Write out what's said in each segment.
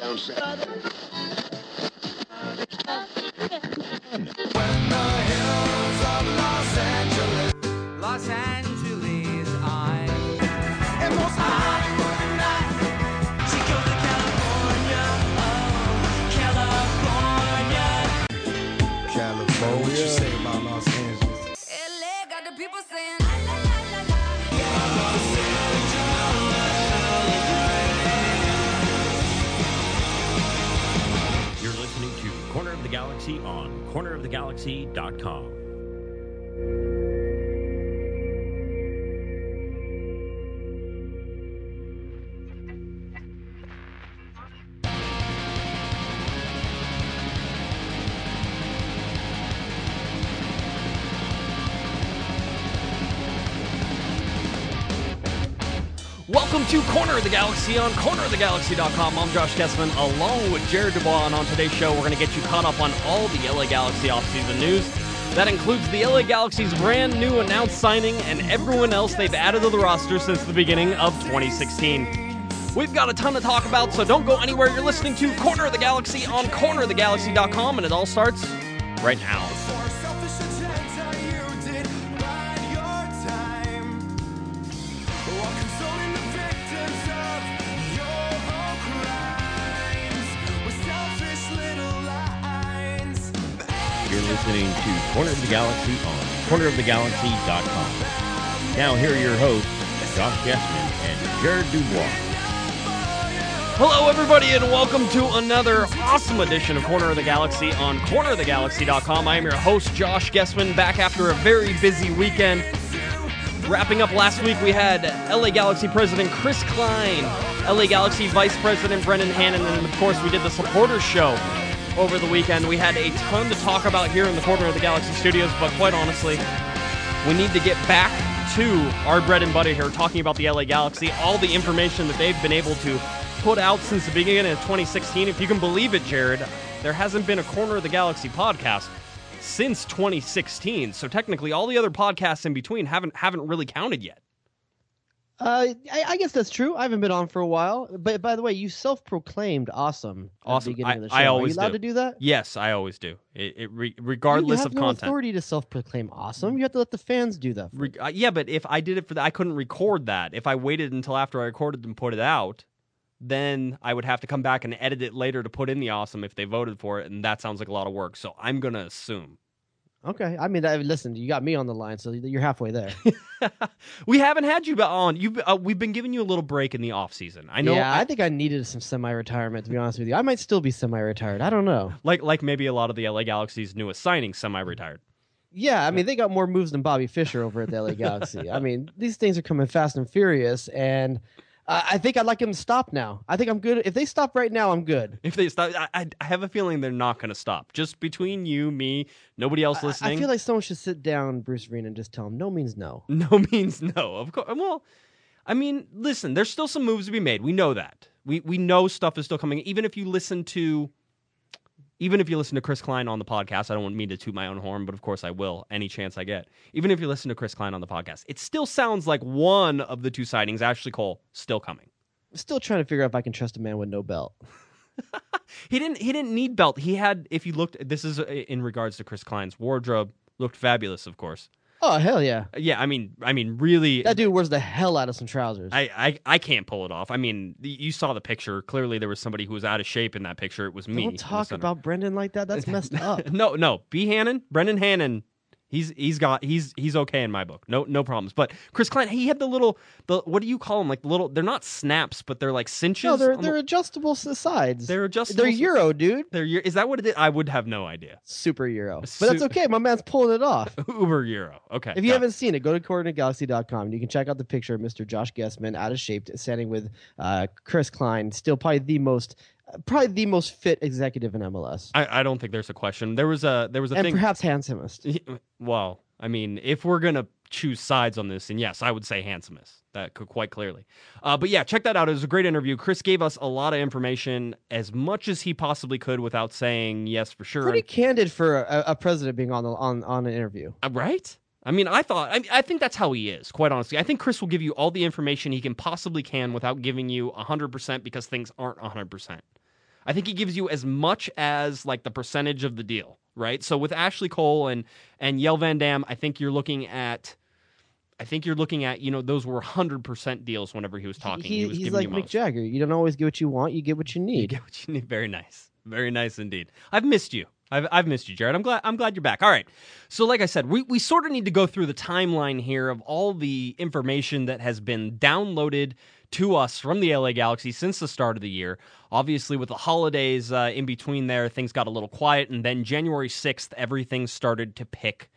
Los Angeles, Galaxy on cornerofthegalaxy.com. Welcome to Corner of the Galaxy on cornerofthegalaxy.com. I'm Josh Guesman along with Jared Dubois, and on today's show, we're going to get you caught up on all the LA Galaxy offseason news. That includes the LA Galaxy's brand new announced signing and everyone else they've added to the roster since the beginning of 2016. We've got a ton to talk about, so don't go anywhere. You're listening to Corner of the Galaxy on cornerofthegalaxy.com, and it all starts right now. Listening to Corner of the Galaxy on cornerofthegalaxy.com. Now, here are your hosts, Josh Guesman and Jared Dubois. Hello, everybody, and welcome to another awesome edition of Corner of the Galaxy on cornerofthegalaxy.com. I am your host, Josh Guesman, back after a very busy weekend. Wrapping up last week, we had LA Galaxy President Chris Klein, LA Galaxy Vice President Brendan Hannon, and of course, we did the supporters show over the weekend. We had a ton to talk about here in the Corner of the Galaxy studios, but quite honestly, we need to get back to our bread and butter here, talking about the LA Galaxy, all the information that they've been able to put out since the beginning of 2016. If you can believe it, Jared, there hasn't been a Corner of the Galaxy podcast since 2016. So technically, all the other podcasts in between haven't haven't really counted yet. Uh, I, I guess that's true. I haven't been on for a while. But by the way, you self-proclaimed awesome. At Awesome. The beginning I- of the show. I Are always you allowed do. to do that? Yes, I always do. It, it re- regardless you have of no content. authority to self-proclaim awesome. You have to let the fans do that. Re- uh, yeah, but if I did it for that, I couldn't record that. If I waited until after I recorded and put it out, then I would have to come back and edit it later to put in the awesome if they voted for it, and that sounds like a lot of work. So I'm gonna assume. Okay. I mean, I, listen, you got me on the line, so you're halfway there. we haven't had you on. You uh, we've been giving you a little break in the off season. I know. Yeah, I- I think I needed some semi-retirement. To be honest with you, I might still be semi-retired. I don't know. like like maybe a lot of the LA Galaxy's newest signings semi-retired. Yeah, I mean, they got more moves than Bobby Fischer over at the LA Galaxy. I mean, these things are coming fast and furious, and uh, I think I'd like them to stop now. I think I'm good. If they stop right now, I'm good. If they stop, I, I I have a feeling they're not going to stop. Just between you, me, nobody else I- listening. I feel like someone should sit down Bruce Arena and just tell him no means no. No means no. Of course. Well, I mean, listen, there's still some moves to be made. We know that. We we know stuff is still coming. Even if you listen to even if you listen to Chris Klein on the podcast, I don't want me to toot my own horn, but of course I will any chance I get. Even if you listen to Chris Klein on the podcast, it still sounds like one of the two sightings, Ashley Cole, still coming. Still trying to figure out if I can trust a man with no belt. He didn't he didn't need belt. He had if you looked this is uh, in regards to Chris Klein's wardrobe, looked fabulous, of course. Oh hell yeah! Yeah, I mean I mean really That dude wears the hell out of some trousers. I, I I can't pull it off. I mean, you saw the picture. Clearly, there was somebody who was out of shape in that picture. It was me. Don't talk about Brendan like that. That's messed up. no, no. B. Hannon, Brendan Hannon. He's he's got he's he's okay in my book. No no problems. But Chris Klein, he had the little the what do you call them? Like the little. They're not snaps, but they're like cinches. No, they're they're the- adjustable s- sides. they're adjustable. they're Euro, dude. They're is that what it is? I would have no idea. Super Euro. But that's okay. My man's pulling it off. Uber Euro. Okay. If you haven't seen it, go to cornergalaxy.com. You can check out the picture of Mr. Josh Guesman out of shape, standing with uh, Chris Klein, still probably the most, probably the most fit executive in MLS, I, I don't think there's a question. There was a there was a and thing. perhaps handsomest. Well, I mean, if we're gonna choose sides on this, and yes, I would say handsomest. That could quite clearly. Uh, but yeah, check that out. It was a great interview. Chris gave us a lot of information, as much as he possibly could, without saying yes for sure. Pretty candid for a, a president being on the on on an interview. Uh, right? I mean, I thought. I, I think that's how he is. Quite honestly, I think Chris will give you all the information he can possibly can without giving you hundred percent because things aren't hundred percent. I think he gives you as much as like the percentage of the deal, right? So with Ashley Cole and and Jelle Van Damme, I think you're looking at. I think you're looking at you know those were hundred percent deals whenever he was talking. He, was he's giving like you Mick. Jagger. You don't always get what you want. You get what you need. You get what you need. Very nice. Very nice indeed. I've missed you. I've, I've missed you, Jared. I'm glad I'm glad you're back. All right. So like I said, we, we sort of need to go through the timeline here of all the information that has been downloaded to us from the LA Galaxy since the start of the year. Obviously, with the holidays uh, in between there, things got a little quiet, and then January 6th, everything started to pick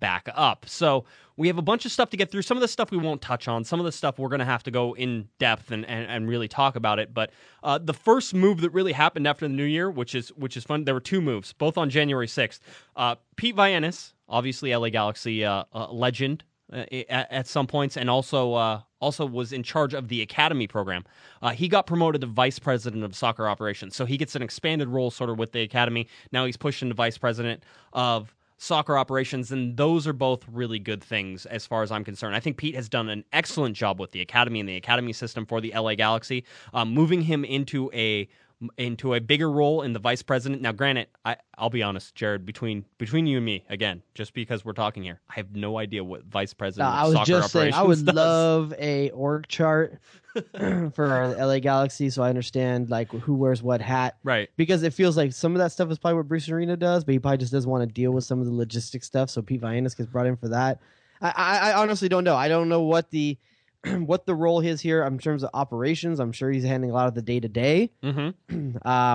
back up. So we have a bunch of stuff to get through. Some of the stuff we won't touch on. Some of the stuff we're going to have to go in depth and, and, and really talk about it. But uh, the first move that really happened after the new year, which is which is fun, there were two moves, both on January sixth. Uh, Pete Vagenas, obviously LA Galaxy uh, uh, legend. Uh, at, at some points, and also uh, also was in charge of the academy program. Uh, he got promoted to vice president of soccer operations, so he gets an expanded role, sort of with the academy. Now he's pushed into vice president of soccer operations, and those are both really good things as far as I'm concerned. I think Pete has done an excellent job with the academy and the academy system for the LA Galaxy, um, moving him into a into a bigger role in the vice president. Now, granted, I, I'll be honest, Jared, between between you and me, again, just because we're talking here, I have no idea what vice president. I was soccer just saying, I would does. love a org chart for our LA Galaxy, so I understand like who wears what hat. right. Because it feels like some of that stuff is probably what Bruce Arena does, but he probably just doesn't want to deal with some of the logistic stuff. So Pete Vagenas gets brought in for that. I, I, I honestly don't know. I don't know what the what the role is here in terms of operations. I'm sure he's handling a lot of the day to day,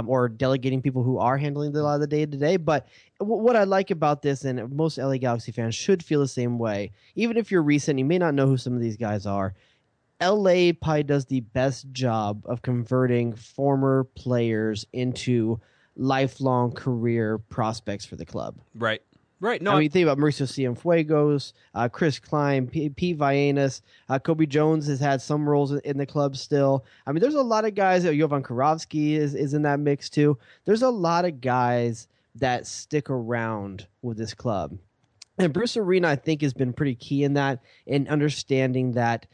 or delegating people who are handling a lot of the day to day. But w- what I like about this, and most LA Galaxy fans should feel the same way, even if you're recent, you may not know who some of these guys are. LA probably does the best job of converting former players into lifelong career prospects for the club. Right. Right. No, I mean, think about Mauricio Cienfuegos, uh, Chris Klein, P- Pete Vagenas, uh, Cobi Jones has had some roles in the club still. I mean, there's a lot of guys. uh, Jovan Kirovski is, is in that mix too. There's a lot of guys that stick around with this club. And Bruce Arena, I think, has been pretty key in that, in understanding that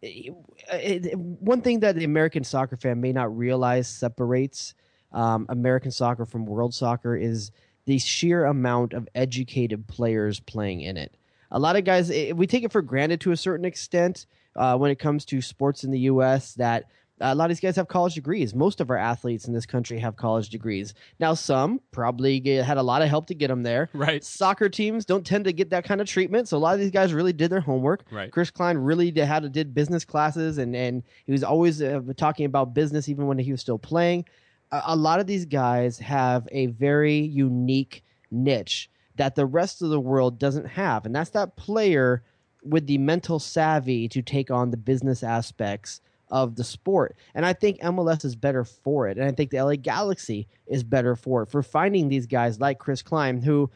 it, it- one thing that the American soccer fan may not realize separates um, American soccer from world soccer is the sheer amount of educated players playing in it. A lot of guys, eh, we take it for granted to a certain extent uh, when it comes to sports in the U.S. that a lot of these guys have college degrees. Most of our athletes in this country have college degrees. Now, some probably get, had a lot of help to get them there. right. Soccer teams don't tend to get that kind of treatment, so a lot of these guys really did their homework. Right. Chris Klein really did, had did business classes, and and he was always uh, talking about business even when he was still playing. A, a lot of these guys have a very unique niche that the rest of the world doesn't have, and that's that player with the mental savvy to take on the business aspects of the sport. And I think MLS is better for it. And I think the LA Galaxy is better for it, for finding these guys like Chris Klein, who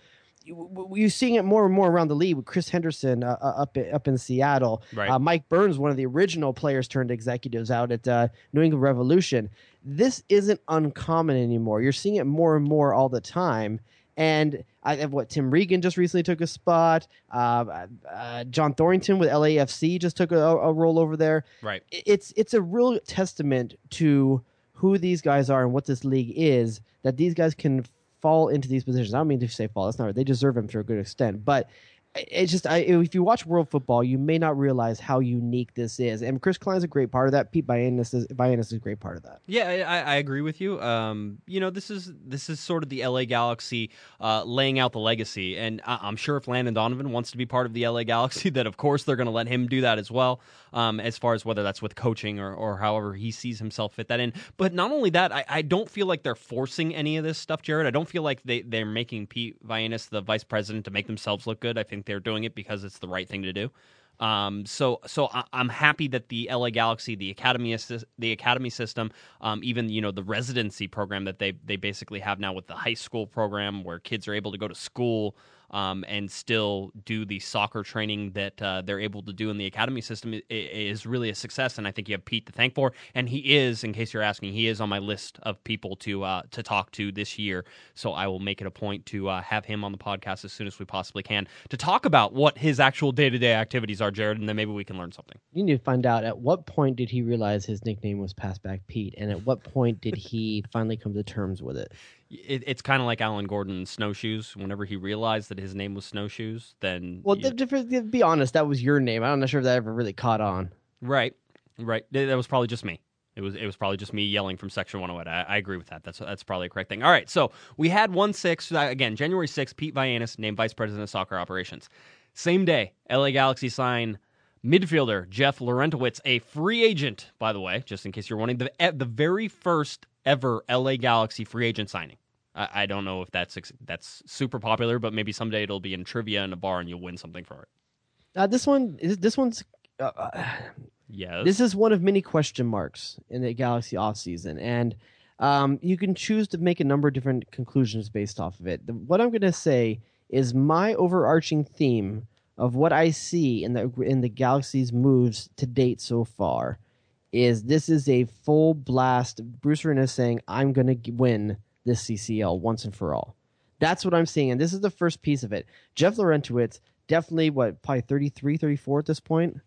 you're seeing it more and more around the league with Chris Henderson uh, uh, up up in Seattle. Right. Uh, Mike Burns, one of the original players turned executives out at uh, New England Revolution. This isn't uncommon anymore. You're seeing it more and more all the time. And I have what Tim Regan just recently took a spot. Uh, uh, John Thorrington with LAFC just took a, a role over there Right. it's it's a real testament to who these guys are and what this league is that these guys can fall into these positions. I don't mean to say fall. That's not right. They deserve them to a good extent, but it's just I, if you watch world football, you may not realize how unique this is. And Chris Klein's a great part of that. Pete Vagenas is, Vagenas is a great part of that. Yeah, I, I agree with you. Um, you know, this is this is sort of the LA Galaxy uh, laying out the legacy, and I, I'm sure if Landon Donovan wants to be part of the LA Galaxy, that of course they're going to let him do that as well. Um, as far as whether that's with coaching or, or however he sees himself fit that in. But not only that, I, I don't feel like they're forcing any of this stuff, Jared. I don't feel like they they're making Pete Vagenas the vice president to make themselves look good. I think they're doing it because it's the right thing to do. Um, so so I, I'm happy that the LA Galaxy, the academy, the academy system, um, even you know the residency program that they they basically have now with the high school program where kids are able to go to school um, and still do the soccer training that uh, they're able to do in the academy system is really a success. And I think you have Pete to thank for. And he is, in case you're asking, he is on my list of people to uh, to talk to this year. So I will make it a point to uh, have him on the podcast as soon as we possibly can to talk about what his actual day to day activities are, Jared, and then maybe we can learn something. You need to find out at what point did he realize his nickname was Passback Pete, and at what point did he finally come to terms with it? It, it's kind of like Alan Gordon's snowshoes. Whenever he realized that his name was snowshoes, then Well, to Be honest, that was your name. I'm not sure if that ever really caught on. right, right. That was probably just me. It was it was probably just me yelling from section 108. I, I agree with that. That's that's probably a correct thing. All right, so we had one six uh, again, January 6th. Pete Vagenas named vice president of soccer operations. Same day, LA Galaxy sign midfielder Jeff Larentowicz, a free agent, by the way, just in case you're wondering, the the very first ever LA Galaxy free agent signing. I, I don't know if that's that's super popular, but maybe someday it'll be in trivia in a bar and you'll win something for it. Uh, this one, is this one's. Uh, uh, Yes. this is one of many question marks in the Galaxy offseason, and um, you can choose to make a number of different conclusions based off of it. The, what I'm going to say is my overarching theme of what I see in the in the Galaxy's moves to date so far is this is a full blast. Bruce Arena saying, "I'm going to win this CCL once and for all." That's what I'm seeing, and this is the first piece of it. Jeff Larentowicz, definitely what, probably 33, 34 at this point.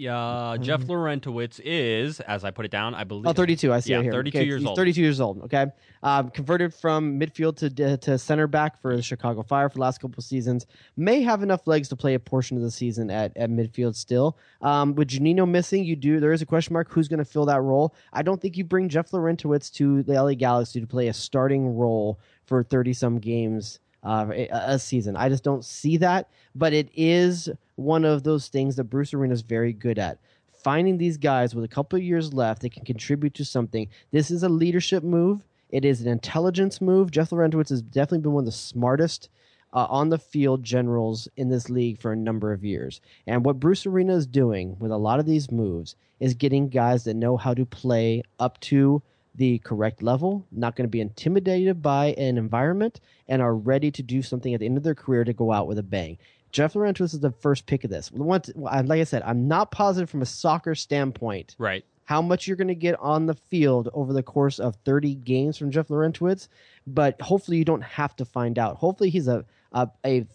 Yeah, Jeff Larentowicz is, as I put it down, I believe. Oh, 32. I see Yeah, it here. 32 Okay, years he's old. 32 years old. Okay. Um, converted from midfield to to center back for the Chicago Fire for the last couple of seasons. May have enough legs to play a portion of the season at, at midfield still. Um, with Juninho missing, you do there is a question mark who's going to fill that role. I don't think you bring Jeff Larentowicz to the LA Galaxy to play a starting role for 30 some games uh, a, a season. I just don't see that. But it is one of those things that Bruce Arena is very good at. Finding these guys with a couple of years left that can contribute to something. This is a leadership move. It is an intelligence move. Jeff Larentowicz has definitely been one of the smartest uh, on the field generals in this league for a number of years. And what Bruce Arena is doing with a lot of these moves is getting guys that know how to play up to the correct level, not going to be intimidated by an environment, and are ready to do something at the end of their career to go out with a bang. Jeff Larentowicz is the first pick of this. Once, like I said, I'm not positive from a soccer standpoint Right. how much you're going to get on the field over the course of 30 games from Jeff Larentowicz, but hopefully you don't have to find out. Hopefully he's a a, a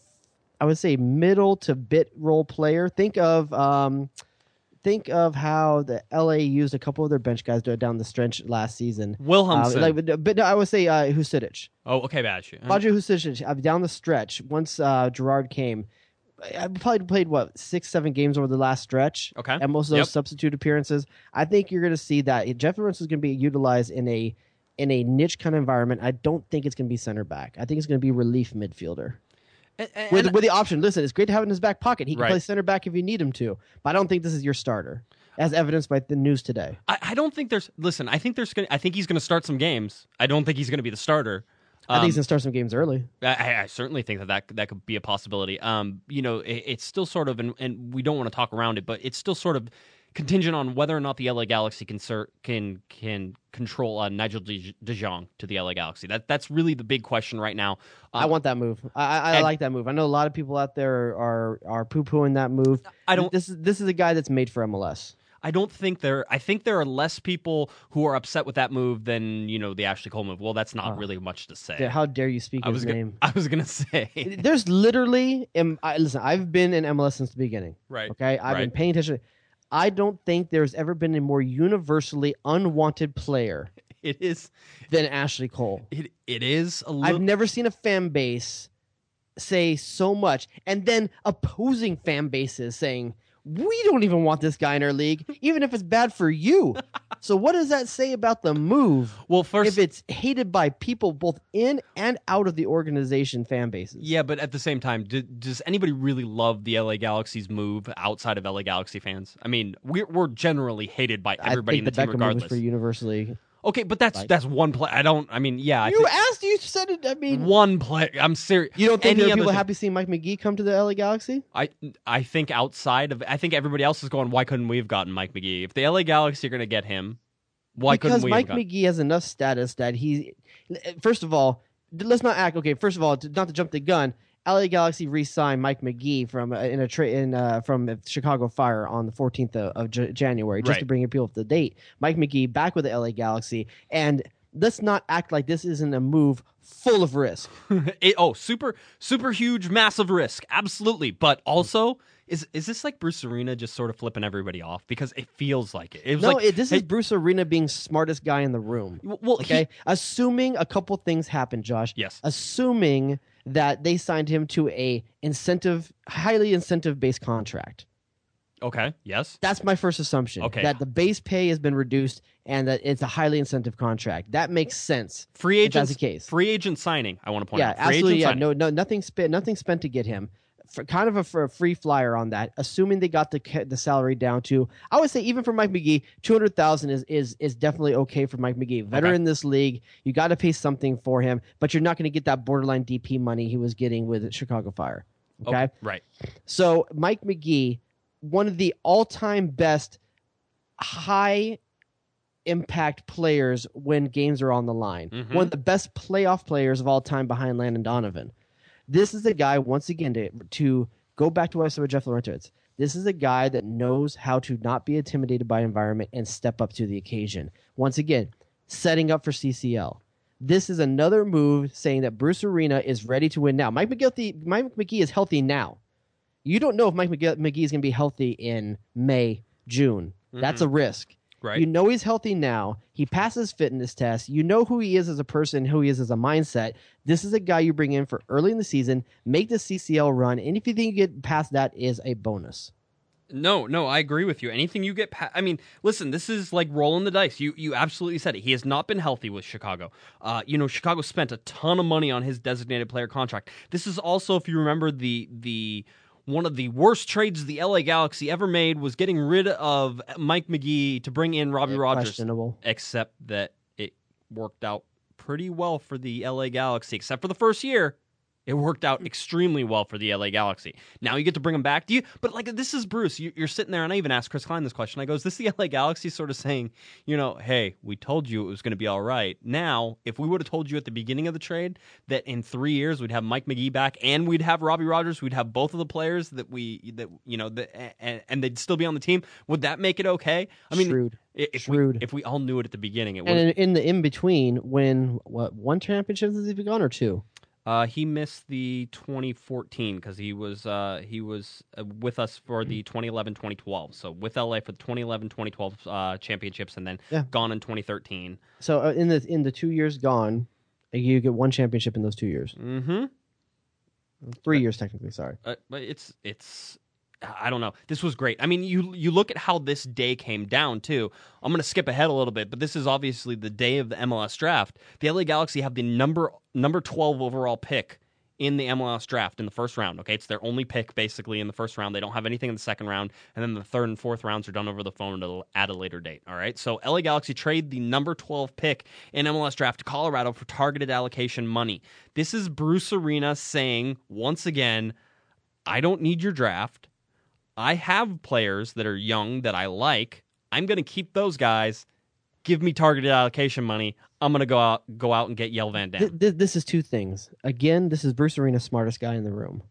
I would say middle to bit role player. Think of um, think of how the LA used a couple of their bench guys down the stretch last season. Uh, Wilhelmsen. like, but, no, I would say uh, Husidic. oh, okay, bad. shit. Roger Husidic uh, down the stretch once uh, Gerrard came. I probably played what six, seven games over the last stretch. Okay. and most of those Yep. substitute appearances. I think you're going to see that Jeff Lawrence is going to be utilized in a in a niche kind of environment. I don't think it's going to be center back. I think it's going to be relief midfielder And- and- with with the option. Listen, it's great to have it in his back pocket. He can Right. play center back if you need him to, but I don't think this is your starter, as evidenced by the news today. I, I don't think there's. Listen, I think there's. Gonna, I think he's going to start some games. I don't think he's going to be the starter. I think he's Um, going to start some games early. I, I certainly think that, that that could be a possibility. Um, you know, it, it's still sort of, and, and we don't want to talk around it, but it's still sort of contingent on whether or not the LA Galaxy can ser- can can control uh, Nigel De, De Jong to the LA Galaxy. That that's really the big question right now. I Um, want that move. I, I, like that move. I know a lot of people out there are are poo pooing that move. I don't- This is this is a guy that's made for MLS. I don't think there. I think there are less people who are upset with that move than you know the Ashley Cole move. Well, that's not Oh. really much to say. How dare you speak I his was gonna, name? I was gonna say There's literally, I, listen, I've been in MLS since the beginning. right. Okay, I've been paying attention. I don't think there's ever been a more universally unwanted player It is. than Ashley Cole. It It is. I've never seen a fan base say so much, and then opposing fan bases saying, "We don't even want this guy in our league, even if it's bad for you." so, what does that say about the move? well, first, if it's hated by people both in and out of the organization fan bases. Yeah, but at the same time, do, does anybody really love the LA Galaxy's move outside of LA Galaxy fans? I mean, we're, we're generally hated by everybody I in the, the team Beckham was regardless. for universally. Okay, but that's Like- that's one play. I don't. I mean, yeah, I You asked, you said it. I mean, one play. I'm serious. you don't think Any there are people thing- happy seeing Mike Magee come to the LA Galaxy? I I think outside of I think everybody else is going. Why couldn't we have gotten Mike Magee? If the LA Galaxy are going to get him, why because couldn't we? Mike have got- Magee has enough status that he. First of all, let's not act okay. First of all, not to jump the gun. LA Galaxy re-signed Mike Magee from uh, in a trade in uh, from Chicago Fire on the 14th of, of J- January, just Right. to bring people up to date. Mike Magee back with the LA Galaxy, and let's not act like this isn't a move full of risk. It- oh, super, super huge, massive risk. Absolutely. But also, is is this like Bruce Arena just sort of flipping everybody off? Because it feels like it. It was no, like it, this hey, is Bruce Arena being smartest guy in the room. well, he- Okay, assuming a couple things happen, Josh. Yes. Assuming that they signed him to a incentive, highly incentive based contract. okay. Yes. That's my first assumption. Okay. That the base pay has been reduced and that it's a highly incentive contract. That makes sense. Free If that's agent. the case. Free agent signing. I want to point yeah, out. Free absolutely. agent Yeah, signing. no, no, nothing spent, nothing spent to get him. For kind of a, for a free flyer on that. Assuming they got the the salary down to, I would say even for Mike Magee, two hundred thousand is is is definitely okay for Mike Magee. Veteran Okay. in this league, you got to pay something for him, but you're not going to get that borderline DP money he was getting with Chicago Fire. Okay, Right. so Mike Magee, one of the all-time best high impact players when games are on the line. Mhm. One of the best playoff players of all time behind Landon Donovan. This is a guy once again to to go back to what I said with Jeff Larentowicz. This is a guy that knows how to not be intimidated by environment and step up to the occasion. Once again, setting up for CCL. This is another move saying that Bruce Arena is ready to win now. Mike Magee, Mike Magee is healthy now. You don't know if Mike Magee, Magee is going to be healthy in May, June. That's mm-hmm. a risk. Right. You know he's healthy now. He passes fitness tests. You know who he is as a person, who he is as a mindset. This is a guy you bring in for early in the season, make the CCL run, and if you think you get past that, is a bonus. No, no, I agree with you. Anything you get, past, I mean, listen, this is like rolling the dice. You you absolutely said it. He has not been healthy with Chicago. Uh, you know, Chicago spent a ton of money on his designated player contract. This is also, if you remember, the the one of the worst trades the LA Galaxy ever made was getting rid of Mike Magee to bring in Robbie eh, Rogers. Questionable. Except that it worked out pretty well for the LA Galaxy, except for the first year. It worked out extremely well for the LA Galaxy. Now you get to bring him back. Do you? But like this is Bruce. You, you're sitting there, and I even asked Chris Klein this question. I go, "Is this the LA Galaxy sort of saying, you know, hey, we told you it was going to be all right. Now, if we would have told you at the beginning of the trade that in three years we'd have Mike Magee back and we'd have Robbie Rogers, we'd have both of the players that we that you know that and, and they'd still be on the team, would that make it okay? I mean, Shrewd. if Shrewd. we if we all knew it at the beginning, it would. And in, in the in between, when what one championship has he gone or two? Uh, he missed the 2014 because he was uh, he was uh, with us for the 2011-2012. So with LA for the 2011-2012 uh, championships, and then Yeah. gone in 2013. So uh, in the in the two years gone, you get one championship in those two years. Mm-hmm. Three years technically. Sorry. Uh, but it's it's I don't know. This was great. I mean, you you look at how this day came down too. I'm going to skip ahead a little bit, but this is obviously the day of the MLS draft. The LA Galaxy have the number number 12 overall pick in the MLS draft in the first round. Okay, it's their only pick basically in the first round. They don't have anything in the second round, and then the third and fourth rounds are done over the phone at a- at a later date. All right, so LA Galaxy trade the number 12 pick in MLS draft to Colorado for targeted allocation money. This is Bruce Arena saying once again, I don't need your draft. I have players that are young that I like. I'm going to keep those guys. Give me targeted allocation money. I'm going to go out go out and get Jelle Van Damme. Th- th- this is two things. Again, this is Bruce Arena, smartest guy in the room.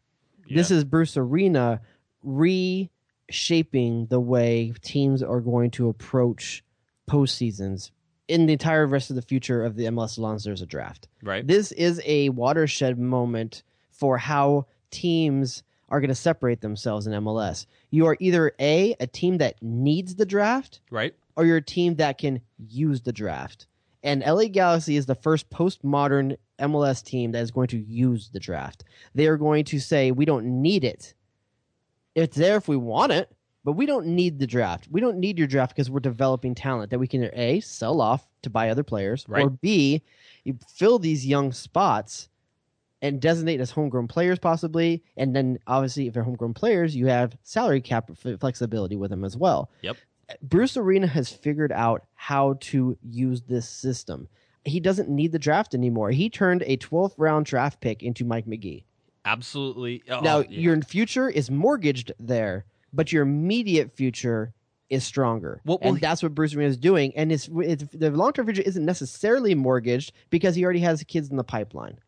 This is Bruce Arena reshaping the way teams are going to approach postseasons in the entire rest of the future of the MLS as there's a draft. right. This is a watershed moment for how teams are going to separate themselves in MLS. You are either A, a team that needs the draft, right. or you're a team that can use the draft. And LA Galaxy is the first postmodern MLS team that is going to use the draft. They are going to say, we don't need it. It's there if we want it, but we don't need the draft. We don't need your draft because we're developing talent that we can either A, sell off to buy other players, Right. or B, you fill these young spots and designate as homegrown players possibly. And then obviously, if they're homegrown players, you have salary cap flexibility with them as well. Yep. Bruce Arena has figured out how to use this system. He doesn't need the draft anymore. He turned a 12th round draft pick into Mike Magee. Absolutely. Uh, oh, now, yeah. your future is mortgaged there, but your immediate future is stronger. Well- well, and that's what Bruce Arena is doing. And it's, it's, the long term future isn't necessarily mortgaged because he already has kids in the pipeline.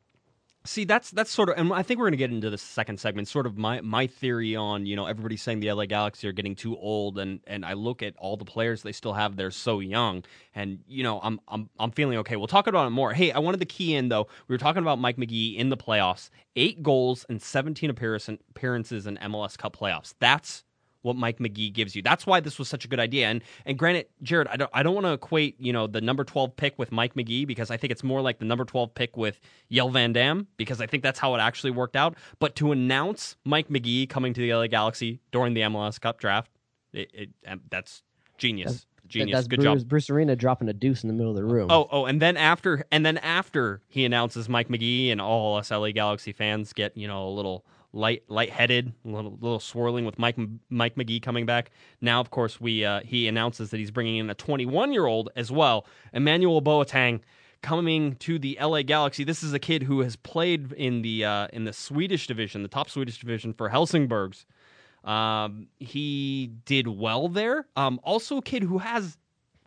See, that's that's sort of, and I think we're going to get into the second segment. Sort of my my theory on you know everybody's saying the LA Galaxy are getting too old, and and I look at all the players they still have. They're so young, and you know I'm I'm I'm feeling okay. We'll talk about it more. Hey, I wanted to key in though. We were talking about Mike Magee in the playoffs, eight goals and 17 appearance, appearances in MLS Cup playoffs. That's what Mike Magee gives you. That's why this was such a good idea. And and granted, Jared, I don't I don't want to equate you know the number twelve pick with Mike Magee because I think it's more like the number twelve pick with Jelle Van Damme because I think that's how it actually worked out. But to announce Mike Magee coming to the LA Galaxy during the MLS Cup draft, it, it um, that's genius. Genius. That's Good Bruce, job. Bruce Arena dropping a deuce in the middle of the room. Oh, oh, and then after, and then after he announces Mike Magee, and all us LA Galaxy fans get you know a little light, lightheaded, a little, little swirling with Mike Mike Magee coming back. Now, of course, we uh, he announces that he's bringing in a 21 year old as well, Emmanuel Boateng. Coming to the LA Galaxy, this is a kid who has played in the uh, in the Swedish division, the top Swedish division for Helsingborgs. Um, he did well there. Um, also a kid who has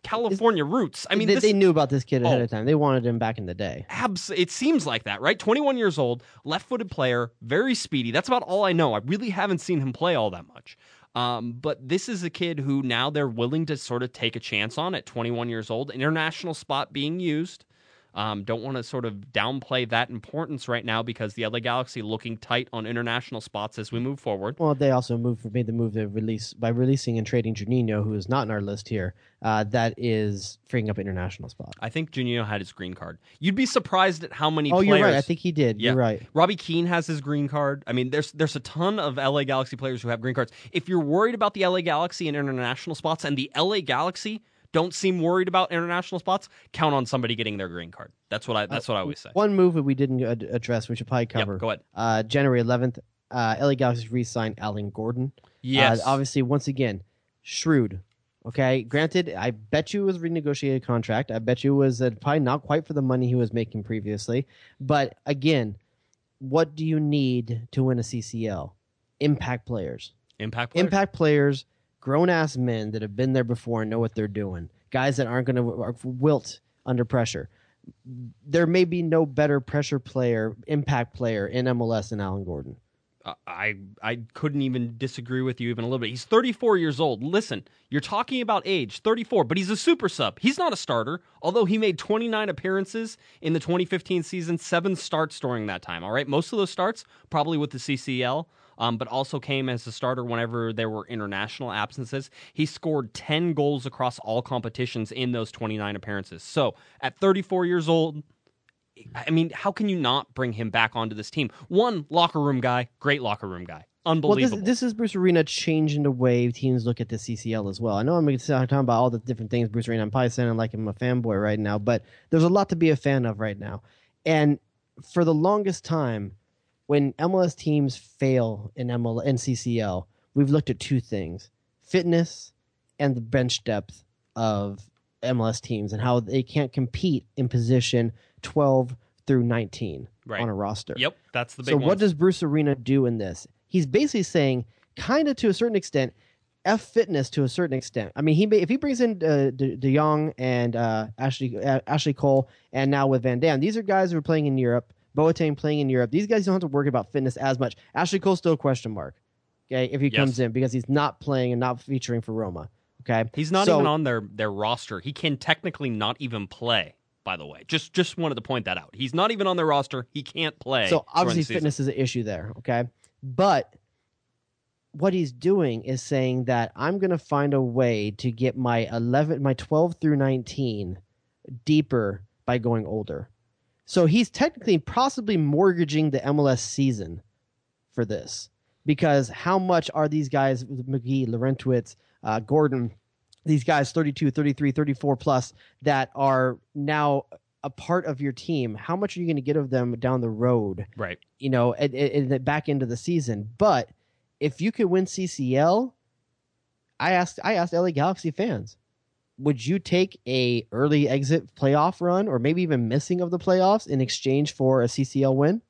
California roots. I mean, they, this, they knew about this kid ahead Oh. of time. They wanted him back in the day. abs- it seems like that, right? 21 years old, left-footed player, very speedy. That's about all I know. I really haven't seen him play all that much. Um, but this is a kid who now they're willing to sort of take a chance on at 21 years old. International spot being used. Um, don't want to sort of downplay that importance right now because the LA Galaxy looking tight on international spots as we move forward. Well, they also moved made the move to release by releasing and trading Juninho, who is not in our list here. Uh, that is freeing up international spot. I think Juninho had his green card. You'd be surprised at how many Oh, players. you're right. I think he did. Yeah. You're right. Robbie Keane has his green card. I mean, there's there's a ton of LA Galaxy players who have green cards. If you're worried about the LA Galaxy and international spots, and the LA Galaxy don't seem worried about international spots, count on somebody getting their green card. That's what I that's what I always say. One move that we didn't ad- address, we should probably cover. go ahead. Uh, January 11th, uh, LA Galaxy re-signed Alan Gordon. Yes, Uh, obviously, once again, shrewd. Okay. Granted, I bet you it was a renegotiated contract. I bet you it was uh, probably not quite for the money he was making previously. But again, what do you need to win a CCL? Impact players. impact players. Impact players, grown ass men that have been there before and know what they're doing. Guys that aren't going to wilt under pressure. There may be no better pressure player, impact player in MLS than Alan Gordon. I I couldn't even disagree with you even a little bit. He's 34 years old. Listen, you're talking about age, 34, but he's a super sub. He's not a starter, although he made 29 appearances in the 2015 season, seven starts during that time. All right, most of those starts probably with the CCL. Um, but also came as a starter whenever there were international absences. He scored 10 goals across all competitions in those 29 appearances. So at 34 years old, I mean, how can you not bring him back onto this team? One locker room guy, great locker room guy, unbelievable. Well, this, this is Bruce Arena changing the way teams look at the CCL as well. I know I'm talking about all the different things Bruce Arena. I'm probably sounding like I'm a fanboy right now, but there's a lot to be a fan of right now. And for the longest time, when MLS teams fail in ML in CCL, we've looked at two things: fitness and the bench depth of MLS teams, and how they can't compete in position 12 through 19 Right. on a roster. yep, that's the big So one. what does Bruce Arena do in this? He's basically saying, kind of to a certain extent, F fitness to a certain extent. I mean, he may, if he brings in uh, De, De Jong and uh, Ashley uh, Ashley Cole, and now with Van Damme, these are guys who are playing in Europe. Boateng playing in Europe. These guys don't have to worry about fitness as much. Ashley Cole still a question mark. Okay, if he Yes. comes in because he's not playing and not featuring for Roma. Okay, He's not So- even on their their roster. He can technically not even play. By the way, just just wanted to point that out. He's not even on their roster. He can't play. So obviously season. fitness is an issue there, okay? But what he's doing is saying that I'm going to find a way to get my 11 my 12 through 19 deeper by going older. So he's technically possibly mortgaging the MLS season for this. Because how much are these guys Magee, Larentowicz, uh, Gordon, these guys 32, 33, 34 plus that are now a part of your team, how much are you going to get of them down the road? right. You know, at the back end of the season. But if you could win CCL, I asked I asked LA Galaxy fans, would you take a early exit playoff run or maybe even missing of the playoffs in exchange for a CCL win?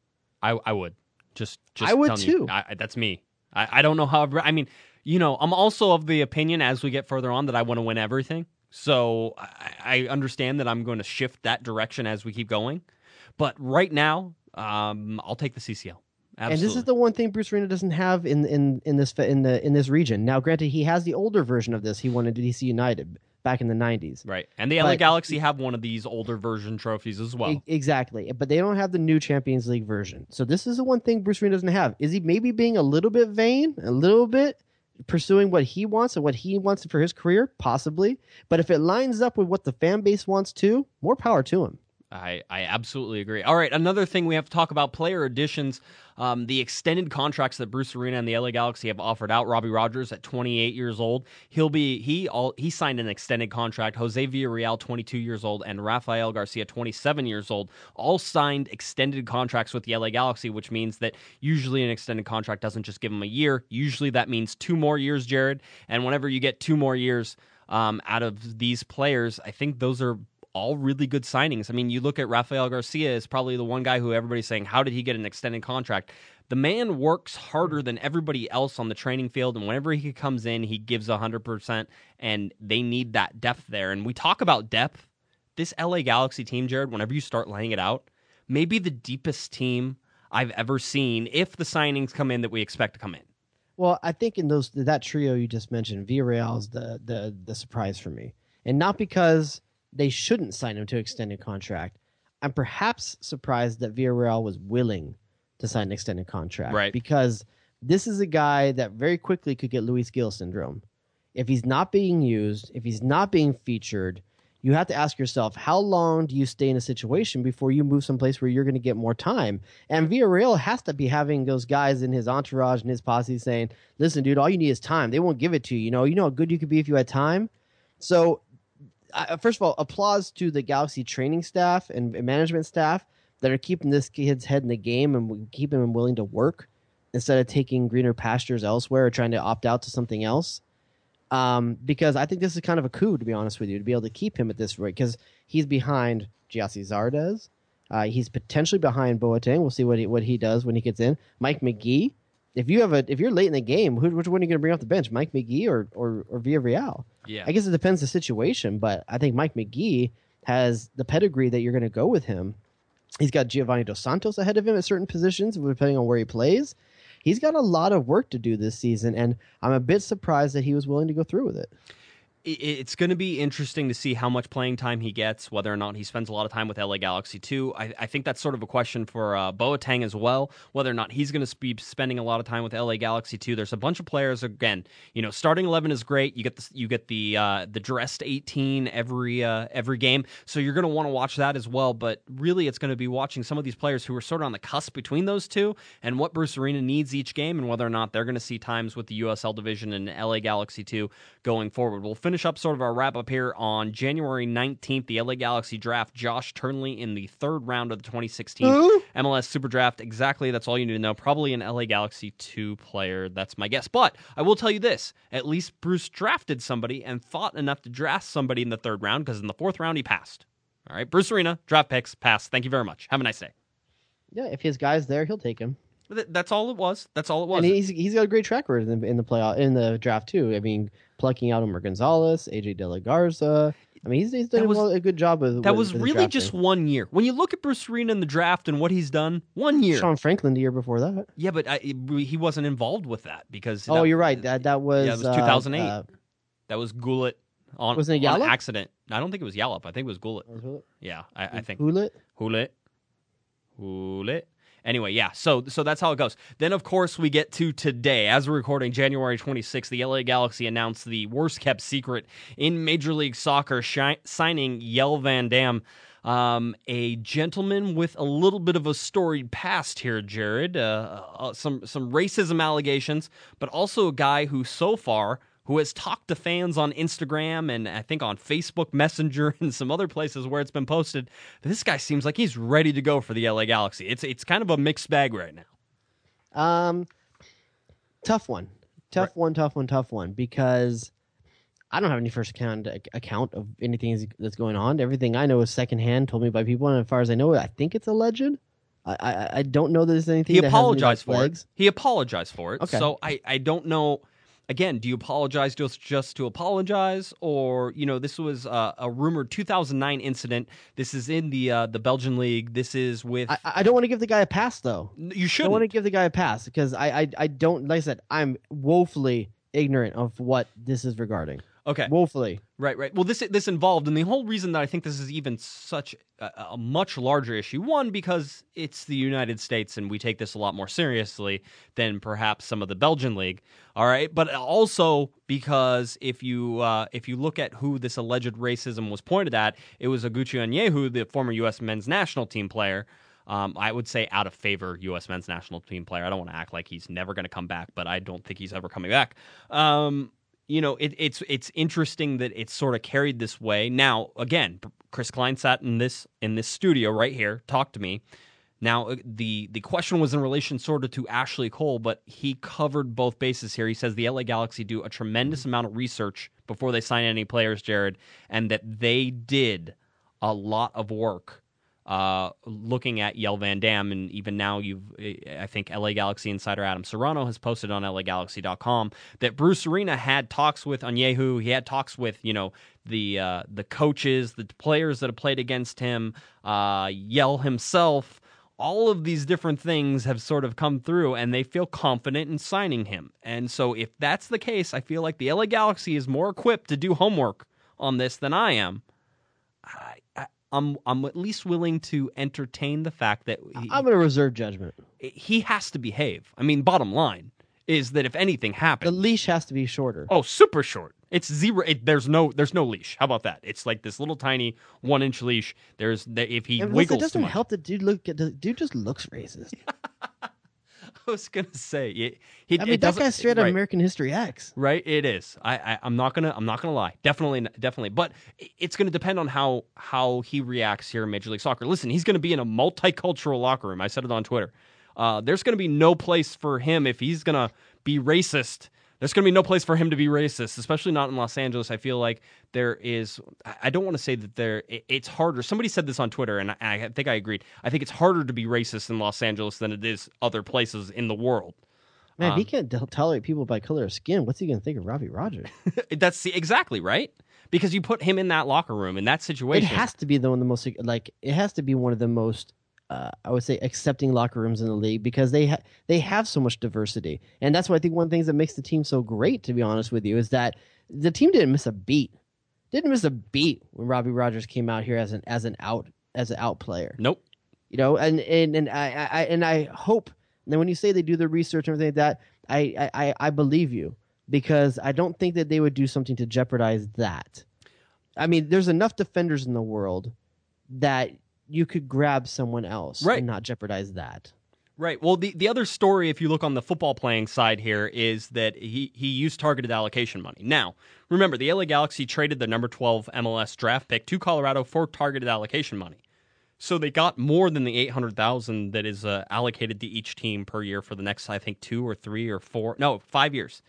I I would just just I would telling you. too. I, that's me. I, I don't know how. I mean, you know, I'm also of the opinion as we get further on that I want to win everything. So I, I understand that I'm going to shift that direction as we keep going. But right now, Um, I'll take the CCL. Absolutely. And this is the one thing Bruce Arena doesn't have in in in this in the in this region. Now, granted, he has the older version of this. He won in DC United back in the '90s. right. And the LA but- Galaxy have one of these older version trophies as well. E- exactly, but they don't have the new Champions League version. So this is the one thing Bruce Arena doesn't have. Is he maybe being a little bit vain, a little bit pursuing what he wants and what he wants for his career, possibly. But if it lines up with what the fan base wants too, more power to him. I, I absolutely agree. All right, another thing we have to talk about player additions. Um, the extended contracts that Bruce Arena and the LA Galaxy have offered out. Robbie Rogers at 28 years old, he'll be he all he signed an extended contract. Jose Villarreal, 22 years old, and Rafael Garcia, 27 years old, all signed extended contracts with the LA Galaxy, which means that usually an extended contract doesn't just give them a year. Usually that means two more years, Jared. And whenever you get two more years um, out of these players, I think those are all really good signings. I mean, you look at Rafael Garcia is probably the one guy who everybody's saying, how did he get an extended contract? The man works harder than everybody else on the training field, and whenever he comes in, he gives 100%, and they need that depth there. And we talk about depth. This LA Galaxy team, Jared, whenever you start laying it out, maybe the deepest team I've ever seen if the signings come in that we expect to come in. Well, I think in those that trio you just mentioned, Villarreal is the the the surprise for me, and not because they shouldn't sign him to extended contract. I'm perhaps surprised that Villarreal was willing to sign an extended contract, Right. Because this is a guy that very quickly could get Luis Gil syndrome. If he's not being used, if he's not being featured, you have to ask yourself, how long do you stay in a situation before you move someplace where you're going to get more time? And Villarreal has to be having those guys in his entourage and his posse saying, listen, dude, all you need is time. They won't give it to you. You know, you know how good you could be if you had time. So, first of all, applause to the Galaxy training staff and and management staff that are keeping this kid's head in the game and keeping him willing to work instead of taking greener pastures elsewhere or trying to opt out to something else. Um, because I think this is kind of a coup, to be honest with you, to be able to keep him at this rate because he's behind Gyasi Zardes. Uh, he's potentially behind Boateng. We'll see what he what he does when he gets in. Mike Magee. If you have a if you're late in the game, who, which one are you going to bring off the bench? Mike Magee or or or Villarreal? Yeah. I guess it depends the situation, but I think Mike Magee has the pedigree that you're going to go with him. He's got Giovanni Dos Santos ahead of him at certain positions, depending on where he plays. He's got a lot of work to do this season, and I'm a bit surprised that he was willing to go through with it. It- it's going to be interesting to see how much playing time he gets, whether or not he spends a lot of time with LA Galaxy too. I, I think that's sort of a question for uh, Boateng as well, whether or not he's going to be spending a lot of time with LA Galaxy too. There's a bunch of players. Again, you know, starting eleven is great. You get the you get the uh, the dressed eighteen every uh, every game, so you're going to want to watch that as well. But really, it's going to be watching some of these players who are sort of on the cusp between those two, and what Bruce Arena needs each game, and whether or not they're going to see times with the USL division and LA Galaxy two going forward. We'll finish up sort of our wrap up here on January 19th. The LA Galaxy draft Josh Turnley in the third round of the 2016 Who? MLS Super Draft. Exactly, that's all you need to know. Probably an LA Galaxy 2 player. That's my guess. But I will tell you this at least Bruce drafted somebody and thought enough to draft somebody in the third round because in the fourth round he passed. All right, Bruce Arena, draft picks, pass. Thank you very much. Have a nice day. Yeah, if his guy's there, he'll take him. Th- That's all it was. That's all it was. And he's he's got a great track record in the, in the playoff in the draft too. I mean, plucking out Omar Gonzalez, AJ De La Garza. I mean, he's, he's done was- a good job with that with- was really just one year. When you look at Bruce Arena in the draft and what he's done, one year. Sean Franklin the year before that. Yeah, but I, he wasn't involved with that because oh, that- you're right. That that was yeah, it was uh, 2008. uh, that was Gullit on, Wasn't it on accident. I don't think it was Yallop. I think it was was Yeah, I, I think Hewlett? Gullit. Gullit. Anyway, yeah. So so that's how it goes. Then of course we get to today. As we're recording January 26th, the LA Galaxy announced the worst kept secret in Major League Soccer shi- signing Jelle Van Damme. Um, a gentleman with a little bit of a storied past here, Jared. Uh, uh, some some racism allegations, but also a guy who so far who has talked to fans on Instagram and I think on Facebook Messenger and some other places where it's been posted. This guy seems like he's ready to go for the LA Galaxy. It's it's kind of a mixed bag right now. Um, tough one, tough Right. one, tough one, tough one. Because I don't have any first account account of anything that's going on. Everything I know is secondhand, told me by people, and as far as I know, I think it's alleged. I I, I don't know that there's anything. He that has any, apologized for legs. it. He apologized for it. Okay. So I, I don't know. Again, do you apologize just just to apologize, or you know, this was uh, a rumored 2009 incident. This is in the uh, the Belgian league. This is with I, I don't want to give the guy a pass though. you should. I don't want to give the guy a pass because I, I I don't like I said I'm woefully ignorant of what this is regarding. Okay, Woefully. Right, right. Well, this this involved, and the whole reason that I think this is even such a, a much larger issue. One, because it's the United States, and we take this a lot more seriously than perhaps some of the Belgian league. All right, but also because if you uh, if you look at who this alleged racism was pointed at, it was Oguchi Onyewu, the former U.S. men's national team player. Um, I would say out of favor U.S. men's national team player. I don't want to act like he's never going to come back, but I don't think he's ever coming back. Um, you know, it, it's it's interesting that it's sort of carried this way. Now, again, Chris Klein sat in this in this studio right here, talked to me. Now, uh, the the question was in relation sort of to Ashley Cole, but he covered both bases here. He says the LA Galaxy do a tremendous amount of research before they sign any players, Jared, and that they did a lot of work uh, looking at Jelle Van Damme, and even now, you've I think LA Galaxy insider Adam Serrano has posted on LAGalaxy.com that Bruce Arena had talks with Onyewu. He had talks with you know the uh, the coaches, the players that have played against him, uh, Jelle himself. All of these different things have sort of come through, and they feel confident in signing him. And so, if that's the case, I feel like the LA Galaxy is more equipped to do homework on this than I am. I, I, I'm I'm at least willing to entertain the fact that he, I'm going to reserve judgment. he has to behave. I mean, bottom line is that if anything happens, The leash has to be shorter. oh, super short. It's zero. It, there's no there's no leash. How about that? It's like this little tiny one inch leash. There's there, if he and wiggles it doesn't help that dude look. The dude just looks racist. I was gonna say it, he, I mean, that guy's straight out right. of American History X. Right, it is. I, I I'm not gonna I'm not gonna lie. Definitely, definitely. But it's gonna depend on how how he reacts here in Major League Soccer. Listen, he's gonna be in a multicultural locker room. I said it on Twitter. Uh, there's gonna be no place for him if he's gonna be racist. There's going to be no place for him to be racist, especially not in Los Angeles. I feel like there is. I don't want to say that there. It's harder. Somebody said this on Twitter, and I, think I agreed. I think it's harder to be racist in Los Angeles than it is other places in the world. Man, if Um, he can't tolerate people by color of skin, what's he going to think of Robbie Rogers? That's the, exactly right. Because you put him in that locker room in that situation, it has to be the one of the most like. It has to be one of the most. Uh, I would say accepting locker rooms in the league because they ha- they have so much diversity, and that's why I think one of the things that makes the team so great, to be honest with you, is that the team didn't miss a beat, didn't miss a beat when Robbie Rogers came out here as an as an out as an out player. nope. you know and and and i, I and i hope that when you say they do the research and everything like that I, I i believe you because i don't think that they would do something to jeopardize that i mean there's enough defenders in the world that you could grab someone else Right. and not jeopardize that Right. Well, the, the other story, if you look on the football playing side here, is that he, he used targeted allocation money. Now, remember, the LA Galaxy traded the number 12 MLS draft pick to Colorado for targeted allocation money. So they got more than the 800,000 that is uh, allocated to each team per year for the next, I think, two or three or four, no, five years.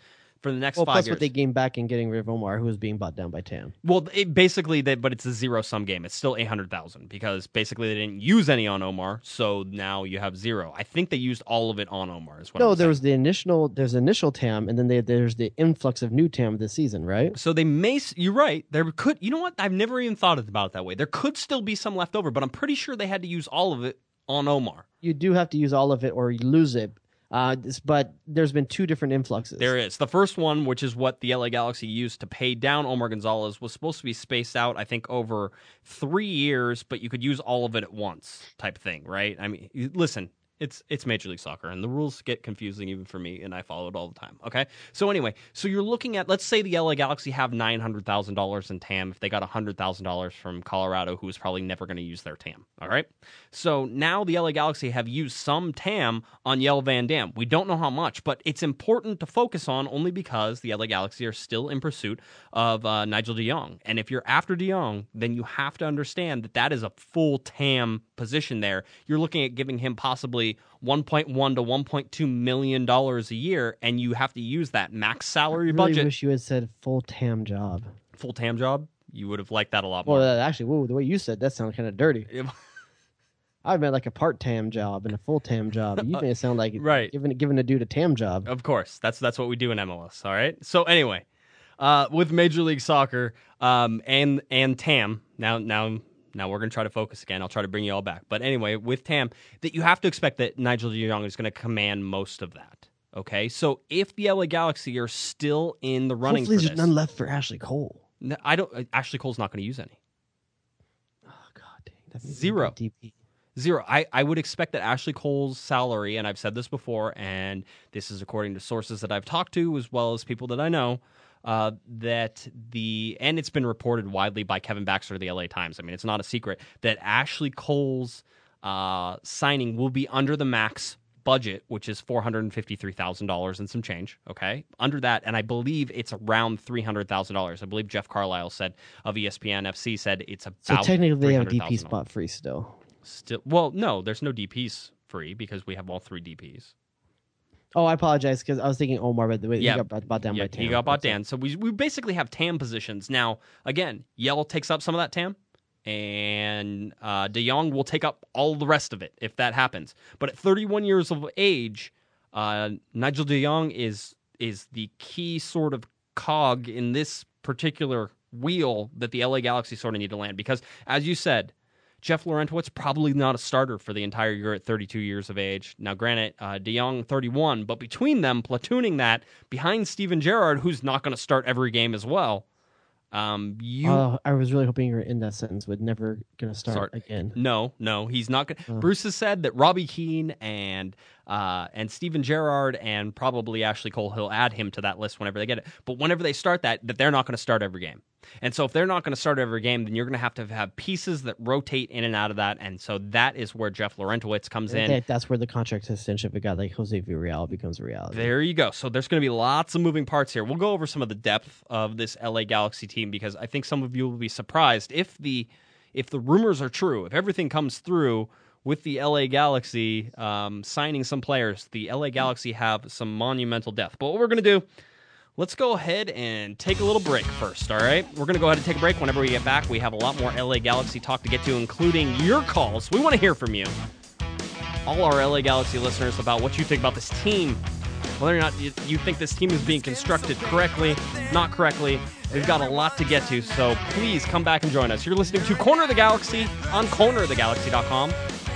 For the next well five plus years. what they gained back in getting rid of omar who was being bought down by tam Well, it basically, that, but it's a zero sum game. It's still eight hundred thousand because basically they didn't use any on Omar, so now you have zero. I think they used all of it on Omar. Is what no there was the initial there's initial tam and then they, there's the influx of new tam this season right So they may. You're right. There could. You know what? I've never even thought about it that way. There could still be some left over, but I'm pretty sure they had to use all of it on Omar. you do have to use all of it or you lose it uh, but there's been two different influxes There is the first one, which is what the LA Galaxy used to pay down Omar Gonzalez, was supposed to be spaced out, I think, over three years, but you could use all of it at once, type thing, right? I mean, listen, it's it's Major League Soccer, and the rules get confusing even for me, and I follow it all the time. Okay, so anyway, so you're looking at, let's say the LA Galaxy have nine hundred thousand dollars in TAM. If they got hundred thousand dollars from Colorado, who is probably never going to use their TAM. All right, so now the LA Galaxy have used some TAM on Jelle Van Damme. We don't know how much, but it's important to focus on only because the LA Galaxy are still in pursuit of uh, Nigel De Jong. And if you're after De Jong, then you have to understand that that is a full TAM position there. You're looking at giving him possibly 1.1 to 1.2 million dollars a year, and you have to use that max salary really budget wish you had said full tam job. full TAM job. You would have liked that a lot more. Well, actually, whoa, the way you said that sounded kind of dirty. I've meant like a part tam job and a full tam job. You made it sound like Right. giving giving a dude a tam job. Of course, that's that's what we do in MLS. All right. So anyway, uh, with Major League Soccer um, and and TAM now now now we're gonna try to focus again. I'll try to bring you all back. But anyway, with TAM, that you have to expect that Nigel De Jong is going to command most of that. Okay, so if the LA Galaxy are still in the running Hopefully, there's this, none left for Ashley Cole. No, I don't. uh, Ashley Cole's not going to use any. Oh God, dang, that Zero. DP. Zero. I, I would expect that Ashley Cole's salary, and I've said this before, and this is according to sources that I've talked to as well as people that I know, uh, that the and it's been reported widely by Kevin Baxter of the LA Times. I mean, it's not a secret that Ashley Cole's uh, signing will be under the max budget, which is four hundred and fifty three thousand dollars and some change. Okay, under that, and I believe it's around three hundred thousand dollars. I believe Jeff Carlisle said of ESPN FC said it's about So technically, they have a DP spot free still. Still, well, no, there's no DPs free because we have all three DPs. Oh, I apologize because I was thinking Omar, but the way Yeah. he got bought, bought down yeah, by Tam. he got bought down. So we we basically have TAM positions now. Again, Jelle takes up some of that TAM, and uh, De Jong will take up all the rest of it if that happens. But at 31 years of age, uh, Nigel De Jong is is the key sort of cog in this particular wheel that the LA Galaxy sort of need to land because, as you said. Jeff Larentowicz probably not a starter for the entire year at 32 years of age. Now, granted, uh, De Jong 31, but between them, platooning that behind Steven Gerrard, who's not going to start every game as well. Um, you Oh, I was really hoping you were in that sentence Would never gonna start, Start. again. no, no, he's not going. to Oh. Bruce has said that Robbie Keane and uh, and Steven Gerrard and probably Ashley Cole, he'll add him to that list whenever they get it. But whenever they start that, that they're not going to start every game. And so if they're not going to start every game, then you're going to have to have pieces that rotate in and out of that. And so that is where Jeff Larentowicz comes in. That- that's where the contract extension of a guy like Jose Villarreal becomes a reality. There you go. So there's going to be lots of moving parts here. We'll go over some of the depth of this LA Galaxy team because I think some of you will be surprised if the if the rumors are true, if everything comes through with the LA Galaxy um, signing some players, the LA Galaxy have some monumental depth. But what we're going to do, let's go ahead and take a little break first. All right, we're going to go ahead and take a break. Whenever we get back, we have a lot more LA Galaxy talk to get to, including your calls. We want to hear from you all our LA Galaxy listeners about what you think about this team. Whether or not you, you think this team is being constructed correctly, not correctly. We've got a lot to get to, so please come back and join us. You're listening to Corner of the Galaxy on cornerofthegalaxy.com.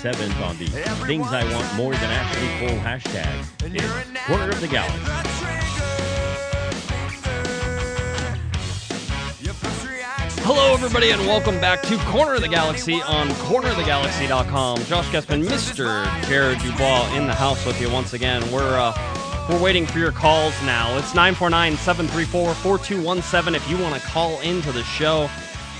107th on the Things I Want More Than Ashley Cole hashtag And is an Corner of the Galaxy. The trigger finger. Your first reaction Hello, everybody, and welcome back to Corner of the Galaxy on cornerofthegalaxy.com. Josh Guesman, Mr. Jared Dubois in the house with you once again. We're uh, we're waiting for your calls now. It's 949-734-4217 if you want to call into the show.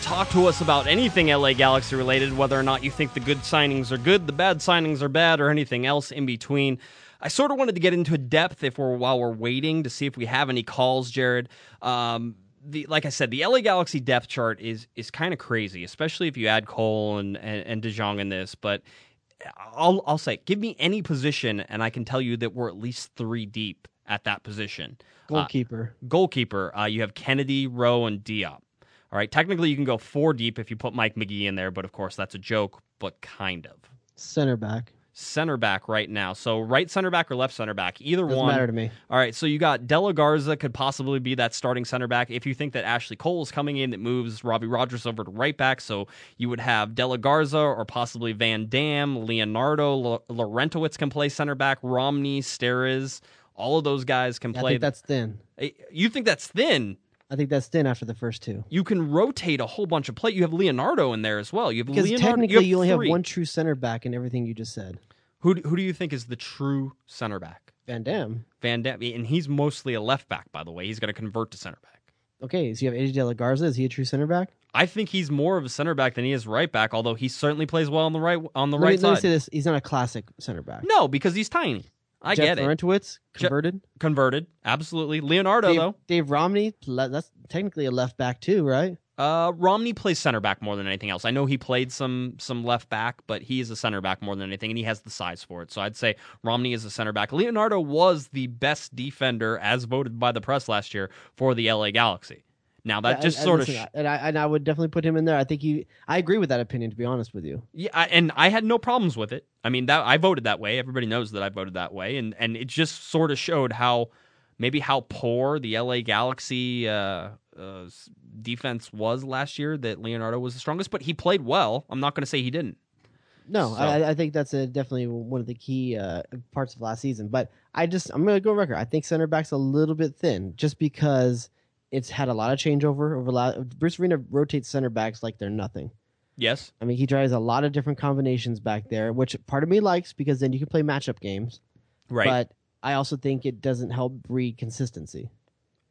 Talk to us about anything LA Galaxy related, whether or not you think the good signings are good, the bad signings are bad, or anything else in between. I sort of wanted to get into depth if we're while we're waiting to see if we have any calls, Jared. Um, the like I said, the LA Galaxy depth chart is is kind of crazy, especially if you add Cole and, and and De Jong in this. But I'll I'll say, give me any position, and I can tell you that we're at least three deep at that position. Uh, Goalkeeper. goalkeeper, uh, you have Kennedy, Rowe, and Diop. All right, technically you can go four deep if you put Mike Magee in there, but of course that's a joke, but kind of. Center back. Center back right now. So right center back or left center back, either Doesn't one. matter to me. All right, so you got De La Garza could possibly be that starting center back. If you think that Ashley Cole is coming in, that moves Robbie Rogers over to right back. So you would have De La Garza or possibly Van Damme, Leonardo, L- Larentowicz can play center back, Romney, Steres, all of those guys can I play. think that's thin. Eh, you think that's thin? I think that's thin after the first two. You can rotate a whole bunch of play. You have Leonardo in there as well. You have Because Leonardo. technically, you, you, only three. have one true center back in everything you just said. Who do- who do you think is the true center back? Van Damme. Van Damme, and he's mostly a left back, by the way. He's going to convert to center back. Okay, so you have AJ De La Garza. Is he a true center back? I think he's more of a center back than he is right back, although he certainly plays well on the right on the let, right me, let me side. say this: he's not a classic center back. No, because he's tiny. I Jeff get it. Larentowicz, Je- converted. Converted, absolutely. Leonardo Dave, though, Dave Romney, that's technically a left back too, right? uh, Romney plays center back more than anything else. I know he played some some left back, but he is a center back more than anything, and he has the size for it. So I'd say Romney is a center back. Leonardo was the best defender as voted by the press last year for the LA Galaxy. Now that Yeah, just and- sort and of listen, and I and I would definitely put him in there. I think he. I agree with that opinion. To be honest with you, Yeah, I- and I had no problems with it. I mean, that I voted that way. Everybody knows that I voted that way, and and it just sort of showed how maybe how poor the LA Galaxy uh, uh, defense was last year. That Leonardo was the strongest, but he played well. I'm not going to say he didn't. no, So- I, I think that's a, definitely one of the key uh, parts of last season. But I just I'm going to go record. I think center back's a little bit thin, just because it's had a lot of changeover over. La- Bruce Arena rotates center backs like they're nothing. Yes, I mean, he tries a lot of different combinations back there, which part of me likes because then you can play matchup games. right. But I also think it doesn't help breed consistency.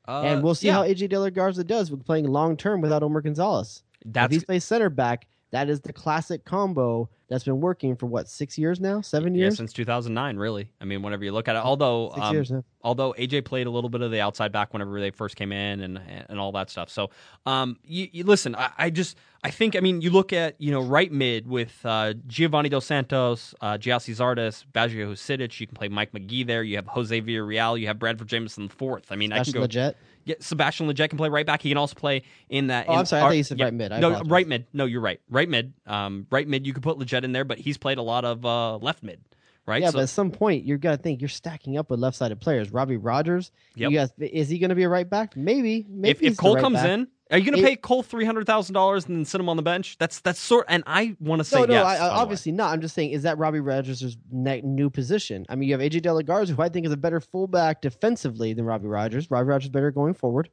uh, and we'll see yeah, how AJ De La Garza does with playing long term without Omar Gonzalez. if he plays center back, that is the classic combo that's been working for what six years now, seven yeah, years, since 2009. Really, I mean, whenever you look at it, although um, years now. although AJ played a little bit of the outside back whenever they first came in and and all that stuff. So, um, you, you listen, I, I just I think I mean you look at you know right mid with uh, Giovanni Dos Santos, uh, Gyasi Zardes, Baggio Husidic. You can play Mike Magee there. You have Jose Villarreal. You have Bradford Jamieson the fourth. I mean, I That's can go. legit. Yeah, Sebastian Lletget can play right back. He can also play in that. Oh, in I'm sorry, I thought you said yeah, right mid. I no, apologize. right mid. No, you're right. Right mid. Um, right mid. You could put Lletget in there, but he's played a lot of uh, left mid. Right. Yeah, So- but at some point you're gonna think you're stacking up with left sided players. Robbie Rogers, Yep. you guys, is he gonna be a right back? Maybe. Maybe if, if Cole right comes back. in, are you going to pay Cole three hundred thousand dollars and then sit him on the bench? That's that's sort. And I want to say No, no, yes. I, I, obviously not. I'm just saying, is that Robbie Rogers' ne- new position? I mean, you have AJ De La Garza, who I think is a better fullback defensively than Robbie Rogers. Robbie Rogers is better going forward.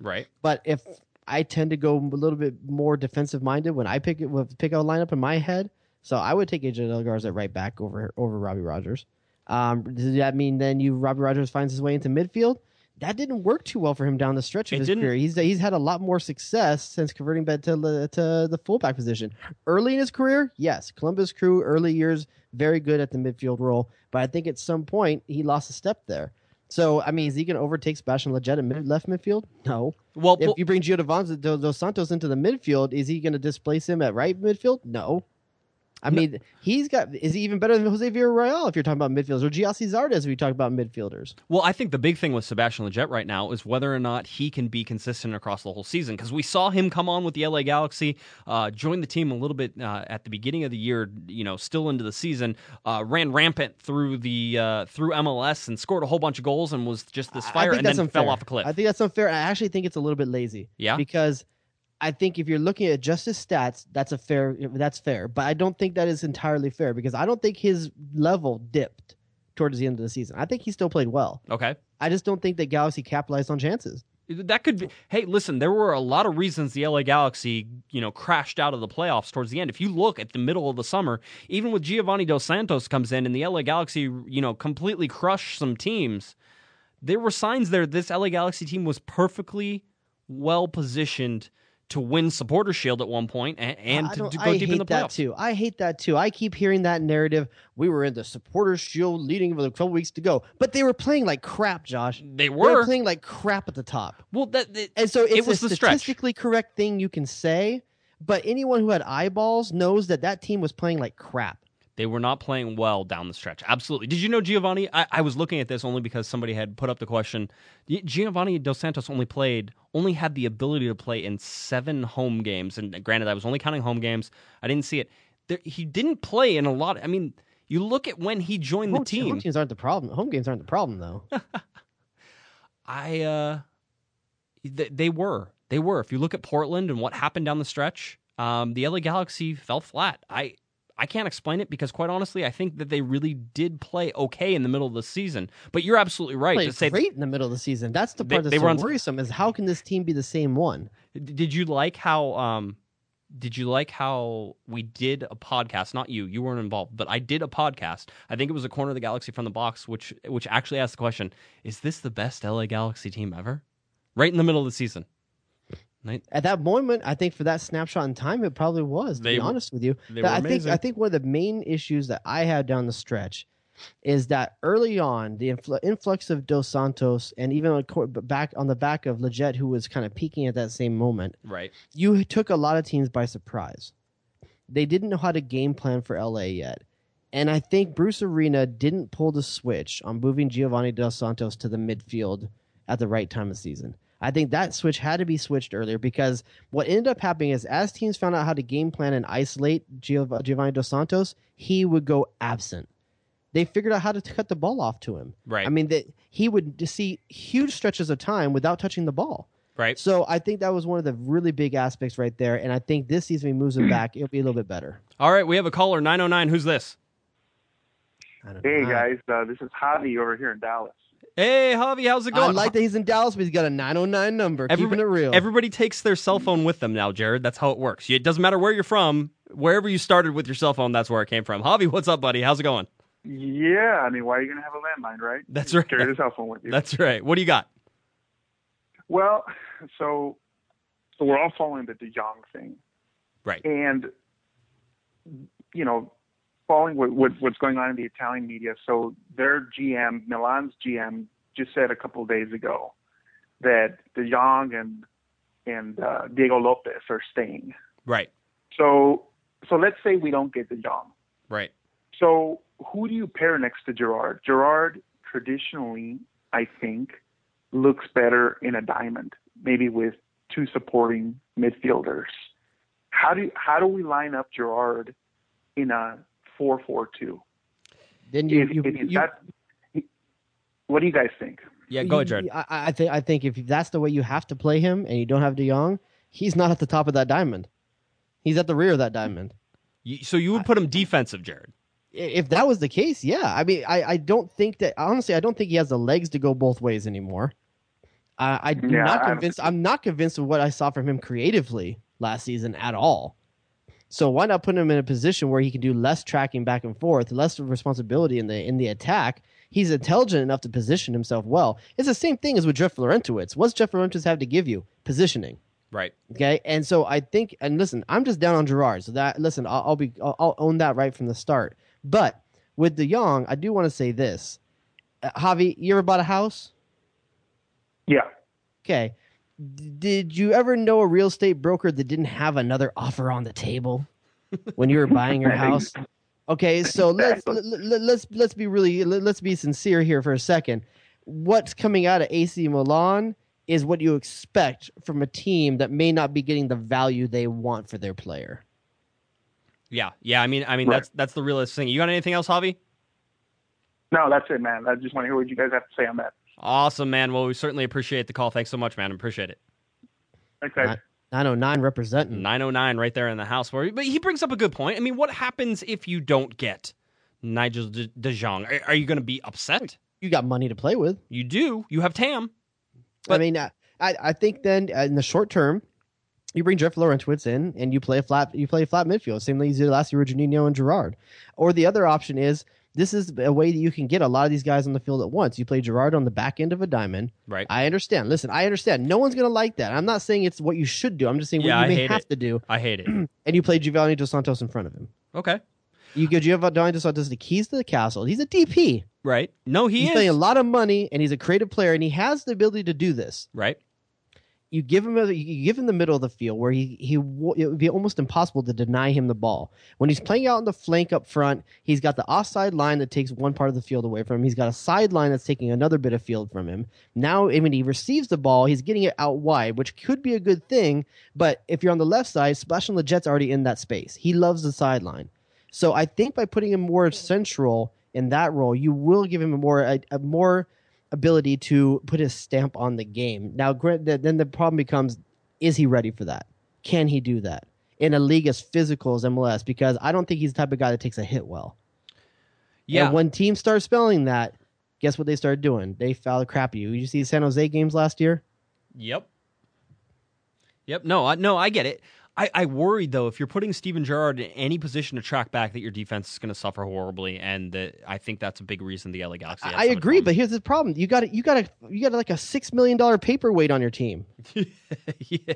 right. But if I tend to go a little bit more defensive minded when I pick it, pick out a lineup in my head, so I would take AJ De La Garza at right back over over Robbie Rogers. Um, does that mean then you Robbie Rogers finds his way into midfield? That didn't work too well for him down the stretch of It his didn't. career. He's he's had a lot more success since converting back to the to the fullback position. Early in his career, yes, Columbus Crew early years very good at the midfield role, but I think at some point he lost a step there. So I mean, is he going to overtake Sebastian Lletget at mid, left midfield? No. Well, If you bring Gio Dos Santos into the midfield, is he going to displace him at right midfield? No. I No. mean, he's got. Is he even better than Jose Villarreal if you're talking about midfielders, or Gyasi Zardes if you talk about midfielders? well, I think the big thing with Sebastian Lletget right now is whether or not he can be consistent across the whole season. Because we saw him come on with the LA Galaxy, uh, join the team a little bit uh, at the beginning of the year. You know, still into the season, uh, ran rampant through the uh, through MLS and scored a whole bunch of goals and was just this fire and then unfair. fell off a cliff. I think that's unfair. I actually think it's a little bit lazy. Yeah? Because I think if you're looking at just his stats, that's a fair. That's fair. But I don't think that is entirely fair because I don't think his level dipped towards the end of the season. I think he still played well. okay. I just don't think that Galaxy capitalized on chances. That could be. Hey, listen, there were a lot of reasons the LA Galaxy, you know, crashed out of the playoffs towards the end. If you look at the middle of the summer, even with Giovanni Dos Santos comes in and the LA Galaxy, you know, completely crushed some teams, there were signs there this LA Galaxy team was perfectly well positioned to win Supporter Shield at one point and, and to, to go I deep hate in the that playoffs. too. I hate that too. I keep hearing that narrative. We were in the supporter shield leading with a couple weeks to go, but they were playing like crap, Josh. They They were were. playing like crap at the top, well, that, that- and so it's It was a the stretch. statistically correct thing you can say. But anyone who had eyeballs knows that that team was playing like crap. They were not playing well down the stretch. Absolutely. Did you know Giovanni? I, I was looking at this only because somebody had put up the question. Giovanni Dos Santos only played, only had the ability to play in seven home games. And granted, I was only counting home games. I didn't see it. There, he didn't play in a lot. I mean, you look at when he joined the team. home teams aren't the problem. Home games aren't the problem though. I, uh, th- they were. They were. If you look at Portland and what happened down the stretch, um, the LA Galaxy fell flat. I. I can't explain it because, quite honestly, I think that they really did play okay in the middle of the season. But you're absolutely right to say. great in the middle of the season. That's the They- part that's they so on- worrisome. Is how can this team be the same one? Did you like how um, did you like how we did a podcast? Not you, you weren't involved, but I did a podcast. I think it was a corner of the galaxy from the box, which which actually asked the question: Is this the best LA Galaxy team ever? Right in the middle of the season. At that moment, I think for that snapshot in time, it probably was. To They be honest with you, they That- were I think amazing. I think one of the main issues that I had down the stretch is that early on the influ- influx of Dos Santos and even back on the back of Lletget, who was kind of peaking at that same moment, Right. you took a lot of teams by surprise. They didn't know how to game plan for LA yet. And I think Bruce Arena didn't pull the switch on moving Giovanni Dos Santos to the midfield at the right time of season. I think that switch had to be switched earlier because what ended up happening is as teams found out how to game plan and isolate Giov- Giovanni Dos Santos, he would go absent. They figured out how to cut the ball off to him. Right. I mean, that he would see huge stretches of time without touching the ball. Right. So I think that was one of the really big aspects right there. And I think this season he moves him back, it'll be a little bit better. All right, we have a caller 909. Who's this? Hey guys, uh, this is Javi over here in Dallas. Hey, Javi, how's it going? I like that he's in Dallas, but he's got a 909 number, Everybody, keeping it real. everybody takes their cell phone with them now, Jared. That's how it works. It doesn't matter where you're from. Wherever you started with your cell phone, that's where it came from. Javi, what's up, buddy? How's it going? Yeah, I mean, why are you gonna have a landline, right? That's right. Carry the cell phone with you. That's right. What do you got? Well, so so we're all following the De Jong thing, Right. and you know, following what, what what's going on in the Italian media. So their GM, Milan's GM, just said a couple of days ago that De Jong and and uh, Diego Lopez are staying. Right. So so let's say we don't get De Jong. Right. So who do you pair next to Gerrard? Gerrard traditionally, I think, looks better in a diamond, maybe with two supporting midfielders. How do how do we line up Gerrard in a four four two? then you, If, you, if you, that, what do you guys think? Yeah, go ahead, Jared. I, I think I think if that's the way you have to play him, and you don't have De Jong, he's not at the top of that diamond. He's at the rear of that diamond. So you would put him defensive, Jared. If that was the case, yeah. I mean, I, I don't think that honestly, I don't think he has the legs to go both ways anymore. I, I'm Yeah, not I don't convinced. I'm not convinced of what I saw from him creatively last season at all. So why not put him in a position where he can do less tracking back and forth, less responsibility in the in the attack? He's intelligent enough to position himself well. It's the same thing as with Jeff Larentowicz. What's Jeff Larentowicz have to give you? Positioning. Right. Okay, and so I think, and listen, I'm just down on Gerrard. So that listen, I'll, I'll be, I'll, I'll own that right from the start. But with De Jong, I do want to say this, uh, Javi, you ever bought a house? Yeah. Okay, D- did you ever know a real estate broker that didn't have another offer on the table when you were buying your house? Okay, so let's let, let, let's let's be really let, let's be sincere here for a second. What's coming out of AC Milan is what you expect from a team that may not be getting the value they want for their player. Yeah. Yeah. I mean, I mean, Right. that's that's the realest thing. You got anything else, Javi? No, that's it, man. I just want to hear what you guys have to say on that. Awesome, man. Well, we certainly appreciate the call. Thanks so much, man. Appreciate it. Thanks, guys. 909 representing. 909 right there in the house for you. But he brings up a good point. I mean, what happens if you don't get Nigel De, De Jong? Are, are you going to be upset? You got money to play with. You do. You have Tam. But, I mean, I, I I think then uh, in the short term, you bring Jeff Larentowicz in and you play a flat you play a flat midfield, same like you did last year with Juninho and Gerrard. Or the other option is this is a way that you can get a lot of these guys on the field at once. You play Gerrard on the back end of a diamond. Right. I understand. Listen, I understand. No one's gonna like that. I'm not saying it's what you should do. I'm just saying Yeah, what I you may have it. to do. I hate it. And you play Giovanni Dos Santos in front of him. okay. You give Giovanni Dos Santos the keys to the castle. He's a DP. Right. No, he he's is. paying a lot of money and he's a creative player and he has the ability to do this. right. You give him a, you give him the middle of the field where he he it would be almost impossible to deny him the ball. When he's playing out in the flank up front, he's got the offside line that takes one part of the field away from him. He's got a sideline that's taking another bit of field from him. Now, when he receives the ball, he's getting it out wide, which could be a good thing. But if you're on the left side, on the Jet's already in that space. He loves the sideline. So I think by putting him more central in that role, you will give him a more a, a more ability to put his stamp on the game. Now, then the problem becomes: Is he ready for that? Can he do that in a league as physical as MLS? Because I don't think he's the type of guy that takes a hit well. Yeah. And when teams start spelling that, guess what they started doing? They foul the crap you. You see San Jose games last year? Yep. Yep. No, I, no, I get it. I, I worried though if you're putting Steven Gerrard in any position to track back that your defense is going to suffer horribly, and that I think that's a big reason the LA Galaxy. I agree, but here's the problem: you got you got a you got like a six million dollar paperweight on your team. yeah.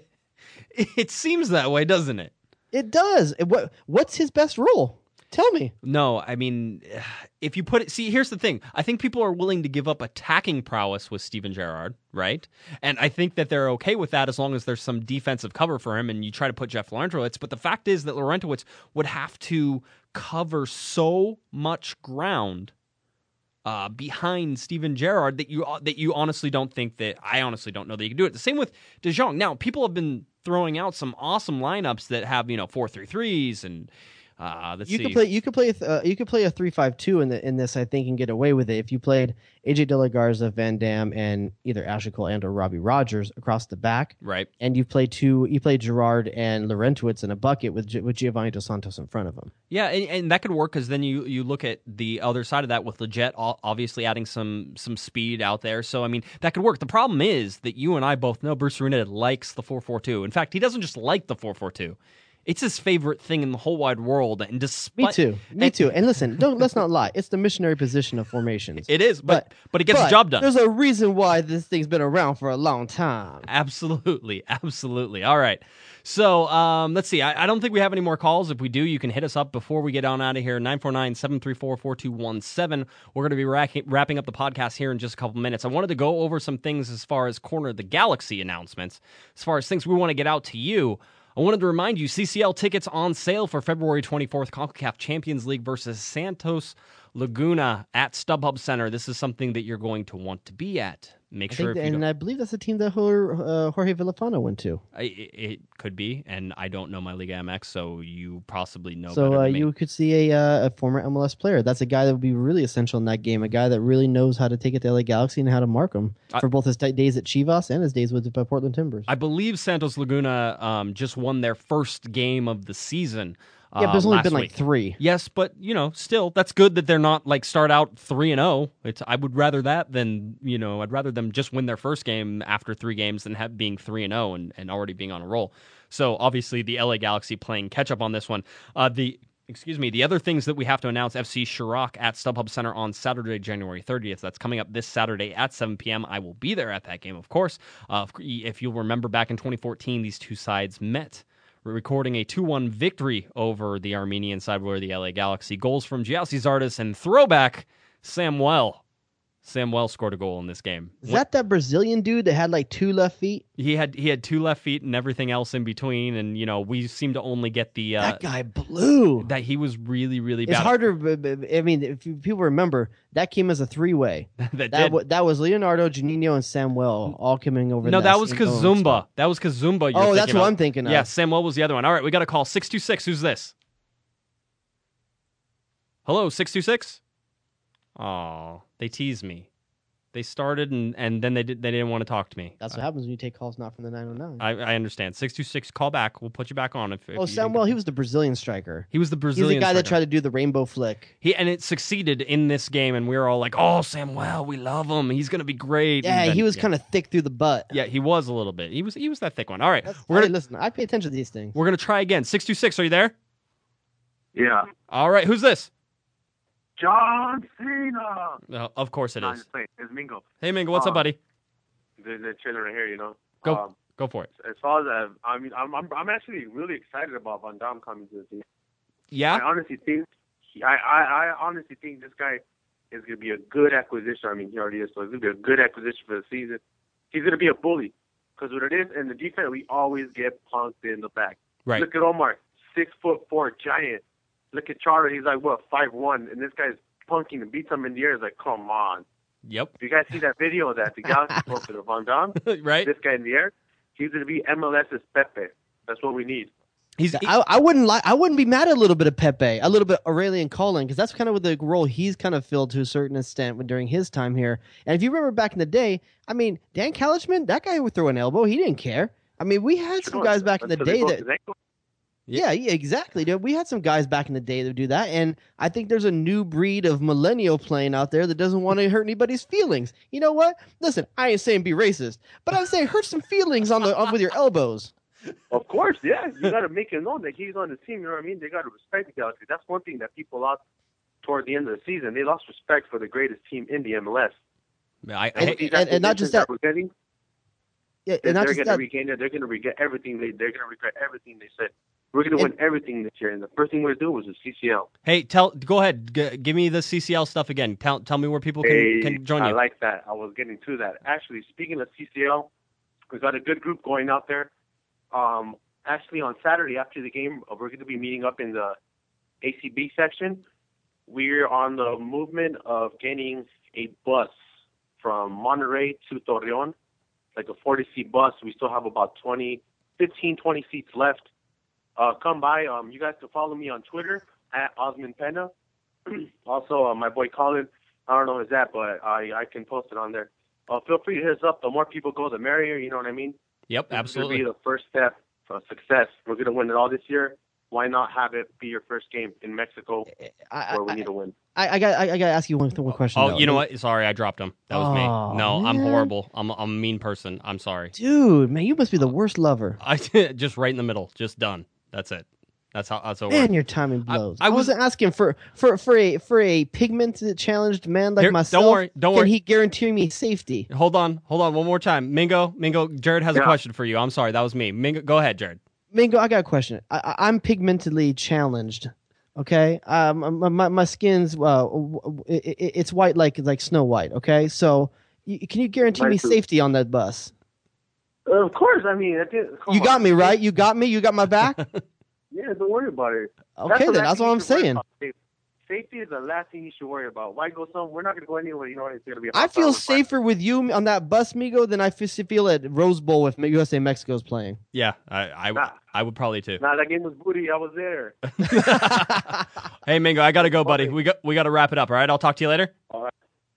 it seems that way, doesn't it? It does. What what's his best role? Tell me. No, I mean, if you put it, see, here's the thing. I think people are willing to give up attacking prowess with Steven Gerrard, right? And I think that they're okay with that as long as there's some defensive cover for him and you try to put Jeff Larentowicz. But the fact is that Larentowicz would have to cover so much ground uh, behind Steven Gerrard that you that you honestly don't think that I honestly don't know that you can do it. The same with De Jong. Now, people have been throwing out some awesome lineups that have you know four three threes and uh, let's You see. could play. You could play. Uh, you could play a three-five-two in the in this. I think and get away with it if you played AJ De La Garza, Van Damme, and either Ashley Cole and or Robbie Rogers across the back, right. and you play two. You play Gerrard and Larentowicz in a bucket with with Giovanni Dos Santos in front of him. Yeah, and, and that could work because then you you look at the other side of that with Lletget obviously adding some some speed out there. So I mean that could work. The problem is that you and I both know Bruce Arena likes the four four two. In fact, he doesn't just like the four four two. It's his favorite thing in the whole wide world. And despite Me too. Me and- too. And listen, don't let's not lie. It's the missionary position of formations. It is, but but, it gets the job done. There's a reason why this thing's been around for a long time. Absolutely, absolutely. All right. So um, let's see. I, I don't think we have any more calls. If we do, you can hit us up before we get on out of here. 949 734 4217. We're going to be rack- wrapping up the podcast here in just a couple minutes. I wanted to go over some things as far as Corner of the Galaxy announcements, as far as things we want to get out to you. I wanted to remind you CCL tickets on sale for February 24th, CONCACAF Champions League versus Santos Laguna at StubHub Center. This is something that you're going to want to be at. Make I sure think, if you don't- and I believe that's the team that Jorge, uh, Villafaña went to. I, it could be, and I don't know my Liga MX, so you possibly know. so better uh, you could see a, uh, a former MLS player. That's a guy that would be really essential in that game. A guy that really knows how to take it to LA Galaxy and how to mark them I- for both his days at Chivas and his days with the Portland Timbers. I believe Santos Laguna um, just won their first game of the season. Yeah, uh, there's only last been like week. three. Yes, but you know, still, that's good that they're not like start out three and zero. It's I would rather that than you know I'd rather them just win their first game after three games than have being three and zero and and already being on a roll. So obviously the LA Galaxy playing catch up on this one. Uh, the excuse me, the other things that we have to announce: FC Shirak at StubHub Center on Saturday, January 30th. That's coming up this Saturday at 7 p.m. I will be there at that game, of course. Uh, if you'll remember, back in 2014, these two sides met recording a 2-1 victory over the Armenian side where the LA Galaxy. Goals from Gyasi Zardes and throwback Samuel. Samuel scored a goal in this game. Is that that Brazilian dude that had like two left feet? He had he had two left feet and everything else in between, and you know we seem to only get the uh, that guy blew. that he was really really It's bad. harder. b- b- I mean, if people remember, that came as a three-way. that That did. wa- that was Leonardo, Juninho, and Samuel all coming over. no, that was Kazumba. That was Kazumba. Oh, that's what of. I'm thinking of. Yeah, Samuel was the other one. All right, we got a call six two six. Who's this? Hello, six two six. Oh, they teased me. They started and, and then they did they didn't want to talk to me. That's what happens when you take calls not from the 909. I, I understand. Six two six. Call back. We'll put you back on if. if oh, you Samuel, he was the Brazilian striker. He was the Brazilian. He's Brazilian. the guy that striker. tried to do the rainbow flick. He and it succeeded in this game, and we were all like, "Oh, Samuel, we love him. He's gonna be great." Yeah, he was kind of thick through the butt. Yeah, he was a little bit. He was he was that thick one. All right, That's, we're hey, gonna listen, I pay attention to these things. we're gonna try again. Six two six. Are you there? Yeah. All right. Who's this? John Cena. Uh, of course it No, is. It's Mingo. Hey, Mingo, what's up, Uh, buddy? The, the chilling right here, you know. Go Um, go for it. as far as uh, I mean, I'm, I'm I'm actually really excited about Van Damme coming to the team. Yeah. I honestly think he, I, I I honestly think this guy is going to be a good acquisition. I mean, he already is, so it's going to be a good acquisition for the season. He's going to be a bully because what it is in the defense, we always get punked in the back. Right. Look at Omar, six foot four, giant. Look at Charter, he's like what five one, and this guy's punking and beats him in the air. It's like, come on. Yep. If you guys see that video of that the Galaxy posted of Van Damme, right. this guy in the air, he's going to be MLS's Pepe. That's what we need. He's I, I wouldn't like. I wouldn't be mad at a little bit of Pepe, a little bit Aurélien Collin, because that's kind of what the role he's kind of filled to a certain extent when, during his time here. And if you remember back in the day, I mean, Dan Calichman, that guy would throw an elbow. He didn't care. I mean, we had some guys back in the day that ankle. Yeah, yeah, exactly. Dude. We had some guys back in the day that would do that, and I think there's a new breed of millennial playing out there that doesn't want to hurt anybody's feelings. You know what? Listen, I ain't saying be racist, but I'm saying hurt some feelings on the on, with your elbows. Of course, yeah. You got to make it known that he's on the team. You know what I mean? They got to respect the Galaxy. That's one thing that people lost toward the end of the season. They lost respect for the greatest team in the MLS. I, And, I, these and- and not just acquisitions that- we're getting, Yeah, they're and not going just to that. regain it. They're going to regret everything. They, they're going to regret everything they said. We're going to win everything this year. And the first thing we're going to do was the CCL. hey, tell. Go ahead. G- give me the CCL stuff again. Tell, tell me where people can, Hey, can join I you. I like that. I was getting to that. Actually, speaking of CCL, we've got a good group going out there. Um, actually, on Saturday after the game, uh, we're going to be meeting up in the ACB section. We're on the movement of getting a bus from Monterey to Torreon, like a 40 seat bus. We still have about 20, 15, 20 seats left. Uh, come by. Um, you guys can follow me on Twitter at Osman Pena. also, uh, my boy Colin, I don't know his at, but I I can post it on there. Uh, feel free to hit us up. The more people go, the merrier. You know what I mean? Yep, This is gonna absolutely. be the first step for success. We're gonna win it all this year. Why not have it be your first game in Mexico I, where we I, need to win? I, I got I, I got to ask you one, one question. Oh, though. you know what? Sorry, I dropped him. That was Oh, me. No, I'm horrible. I'm, I'm a mean person. I'm sorry. dude, man, you must be the worst lover. I just right in the middle. Just done. That's it. That's how. That's how. it Man, works. your timing blows. I I, was- wasn't asking for for for a for a pigmented challenged man like Here, don't worry, don't worry. can worry. he guarantee me safety? Hold on, hold on, one more time. Mingo, Mingo, Jared has a question for you. I'm sorry, that was me. Mingo, go ahead, Jared. Mingo, I got a question. I, I- I'm pigmentedly challenged. Okay, um, my my, my skin's uh, w- w- it, it, it's white like like Snow White. Okay, so you, can you guarantee Mine me too. safety on that bus? Of course, I mean, I did, come You got on. me right. You got me. You got my back. Yeah, don't worry about it. Okay, the then that's what I'm saying. Safety is the last thing you should worry about. Why go somewhere? We're not gonna go anywhere. You know, what it's gonna be. a I hostile feel environment. safer with you on that bus, Migo, than I feel at Rose Bowl if USA Mexico's playing. Yeah, I, I, Nah. I would probably too. Nah, that game was booty. I was there. Hey, Mingo, I gotta go, buddy. Okay. We got, we got to wrap it up. All right, I'll talk to you later. All right.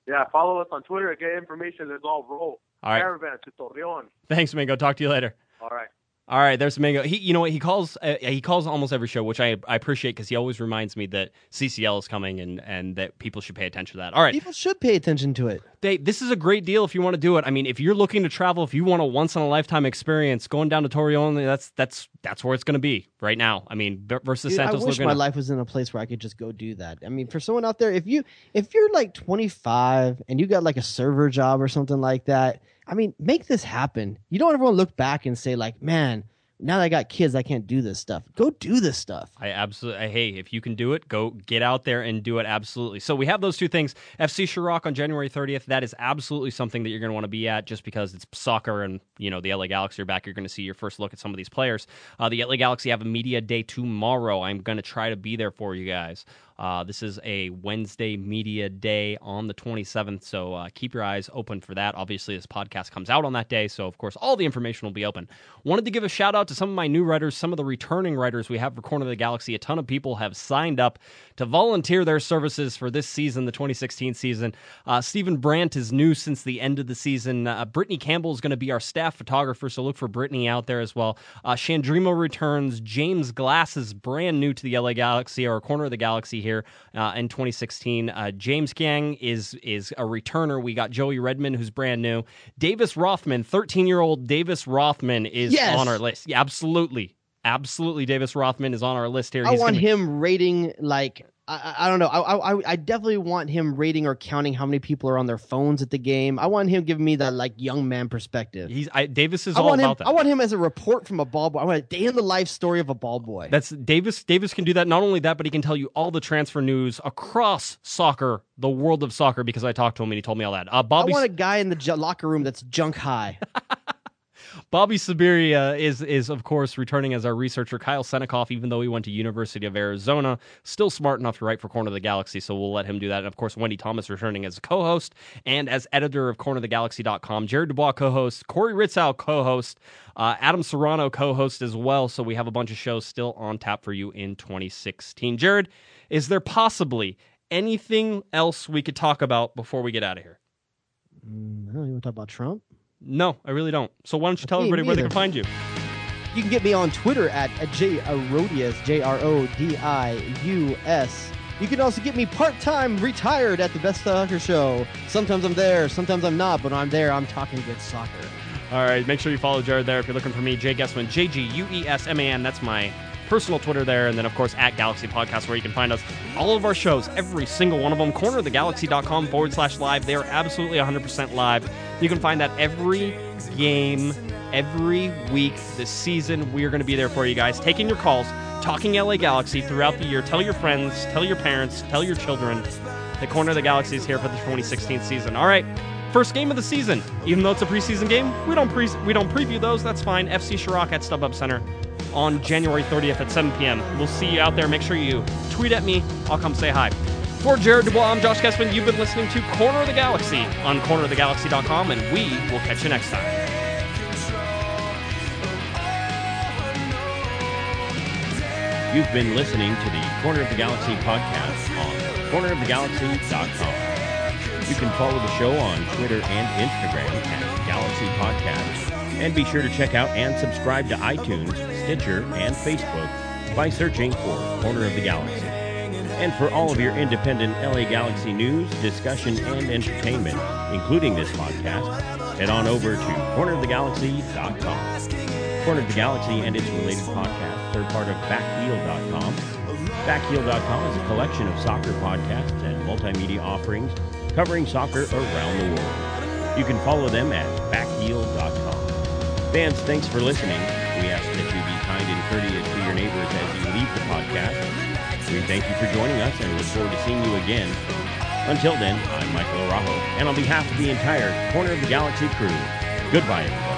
Yeah, follow us on Twitter. Get information. Let's all roll. All right, Caravan to Torreon. thanks, Mingo. Talk to you later. All right. All right, there's Mingo. He, you know what? He calls. Uh, he calls almost every show, which I, I appreciate because he always reminds me that CCL is coming and, and that people should pay attention to that. All right, People should pay attention to it. they, this is a great deal if you want to do it. I mean, if you're looking to travel, if you want a once in a lifetime experience, going down to Torreon, that's that's that's where it's going to be right now. I mean, versus Dude, I Santos wish Laguna. my life was in a place where I could just go do that. I mean, for someone out there, if you if you're like 25 and you got like a server job or something like that, I mean, make this happen. You don't ever want to look back and say like, man, now that I got kids, I can't do this stuff. Go do this stuff. I absolutely. Hey, if you can do it, go get out there and do it. Absolutely. So we have those two things. FC Shirak on January 30th. That is absolutely something that you're going to want to be at, just because it's soccer and you know the LA Galaxy are back. You're going to see your first look at some of these players. Uh, the LA Galaxy have a media day tomorrow. I'm going to try to be there for you guys. Uh, this is a Wednesday media day on the 27th, so uh, keep your eyes open for that. Obviously, this podcast comes out on that day, so of course, all the information will be open. Wanted to give a shout out to some of my new writers, some of the returning writers we have for Corner of the Galaxy. A ton of people have signed up to volunteer their services for this season, the 2016 season. Uh, Stephen Brandt is new since the end of the season. Uh, Brittany Campbell is going to be our staff photographer, so look for Brittany out there as well. Uh, Chandrimo returns. James Glass is brand new to the LA Galaxy or Corner of the Galaxy here uh, in 2016. Uh, James Gang is is a returner. We got Joey Redmond, who's brand new. Davis Rothman, 13 year old Davis Rothman, is Yes. on our list. Yeah, absolutely. Absolutely, Davis Rothman is on our list here. I He's want gonna him rating like I, I don't know. I, I I definitely want him rating or counting how many people are on their phones at the game. I want him giving me that like young man perspective. He's I, Davis is I all want him. about that. I want him as a report from a ball boy. I want a day in the life story of a ball boy. That's Davis. Davis can do that. Not only that, but he can tell you all the transfer news across soccer, the world of soccer. Because I talked to him and he told me all that. Uh, I want a guy in the ju- locker room that's junk high. Bobby Siberia is is of course returning as our researcher. Kyle Senikoff, even though he went to University of Arizona, still smart enough to write for Corner of the Galaxy, so we'll let him do that. And of course, Wendy Thomas returning as a co-host and as editor of CorneroftheGalaxy.com. Jared Dubois co-host, Corey Ritzow co-host, uh, Adam Serrano co-host as well. So we have a bunch of shows still on tap for you in 2016. Jared, is there possibly anything else we could talk about before we get out of here? I don't even talk about Trump. No, I really don't. So why don't you tell Me everybody where they neither. can find you? You can get me on Twitter at, J Arodius, J R O D I U S. You can also get me part time retired at the Best Soccer Show. Sometimes I'm there, sometimes I'm not, but when I'm there, I'm talking good soccer. All right, make sure you follow Jared there if you're looking for me, Jay Guesman, J G U E S M A N. That's my personal Twitter there. And then, of course, at Galaxy Podcast, where you can find us. All of our shows, every single one of them, cornerofthegalaxy.com forward slash live. They are absolutely 100% live. You can find that every game, every week this season. We are going to be there for you guys, taking your calls, talking LA Galaxy throughout the year. Tell your friends, tell your parents, tell your children. The Corner of the Galaxy is here for the 2016 season. All right. First game of the season. Even though it's a preseason game, we don't pre- we don't preview those. That's fine. FC Shirak at StubHub Center on January 30th at 7 p.m. We'll see you out there. Make sure you tweet at me. I'll come say hi. For Jared Dubois, I'm Josh Guesman. You've been listening to Corner of the Galaxy on cornerofthegalaxy.com, and we will catch you next time. You've been listening to the Corner of the Galaxy podcast on cornerofthegalaxy.com. You can follow the show on Twitter and Instagram at Galaxy Podcast. And be sure to check out and subscribe to iTunes, Stitcher, and Facebook by searching for Corner of the Galaxy. And for all of your independent LA Galaxy news, discussion, and entertainment, including this podcast, head on over to cornerofthegalaxy.com. Corner of the Galaxy and its related podcasts are part of Backheel.com. Backheel.com is a collection of soccer podcasts and multimedia offerings covering soccer around the world. You can follow them at backheel.com. Fans, thanks for listening. We ask that you be kind and courteous to your neighbors as you leave the podcast. We thank you for joining us and look forward to seeing you again. Until then, I'm Michael Arajo, and on behalf of the entire Corner of the Galaxy crew, goodbye, everybody.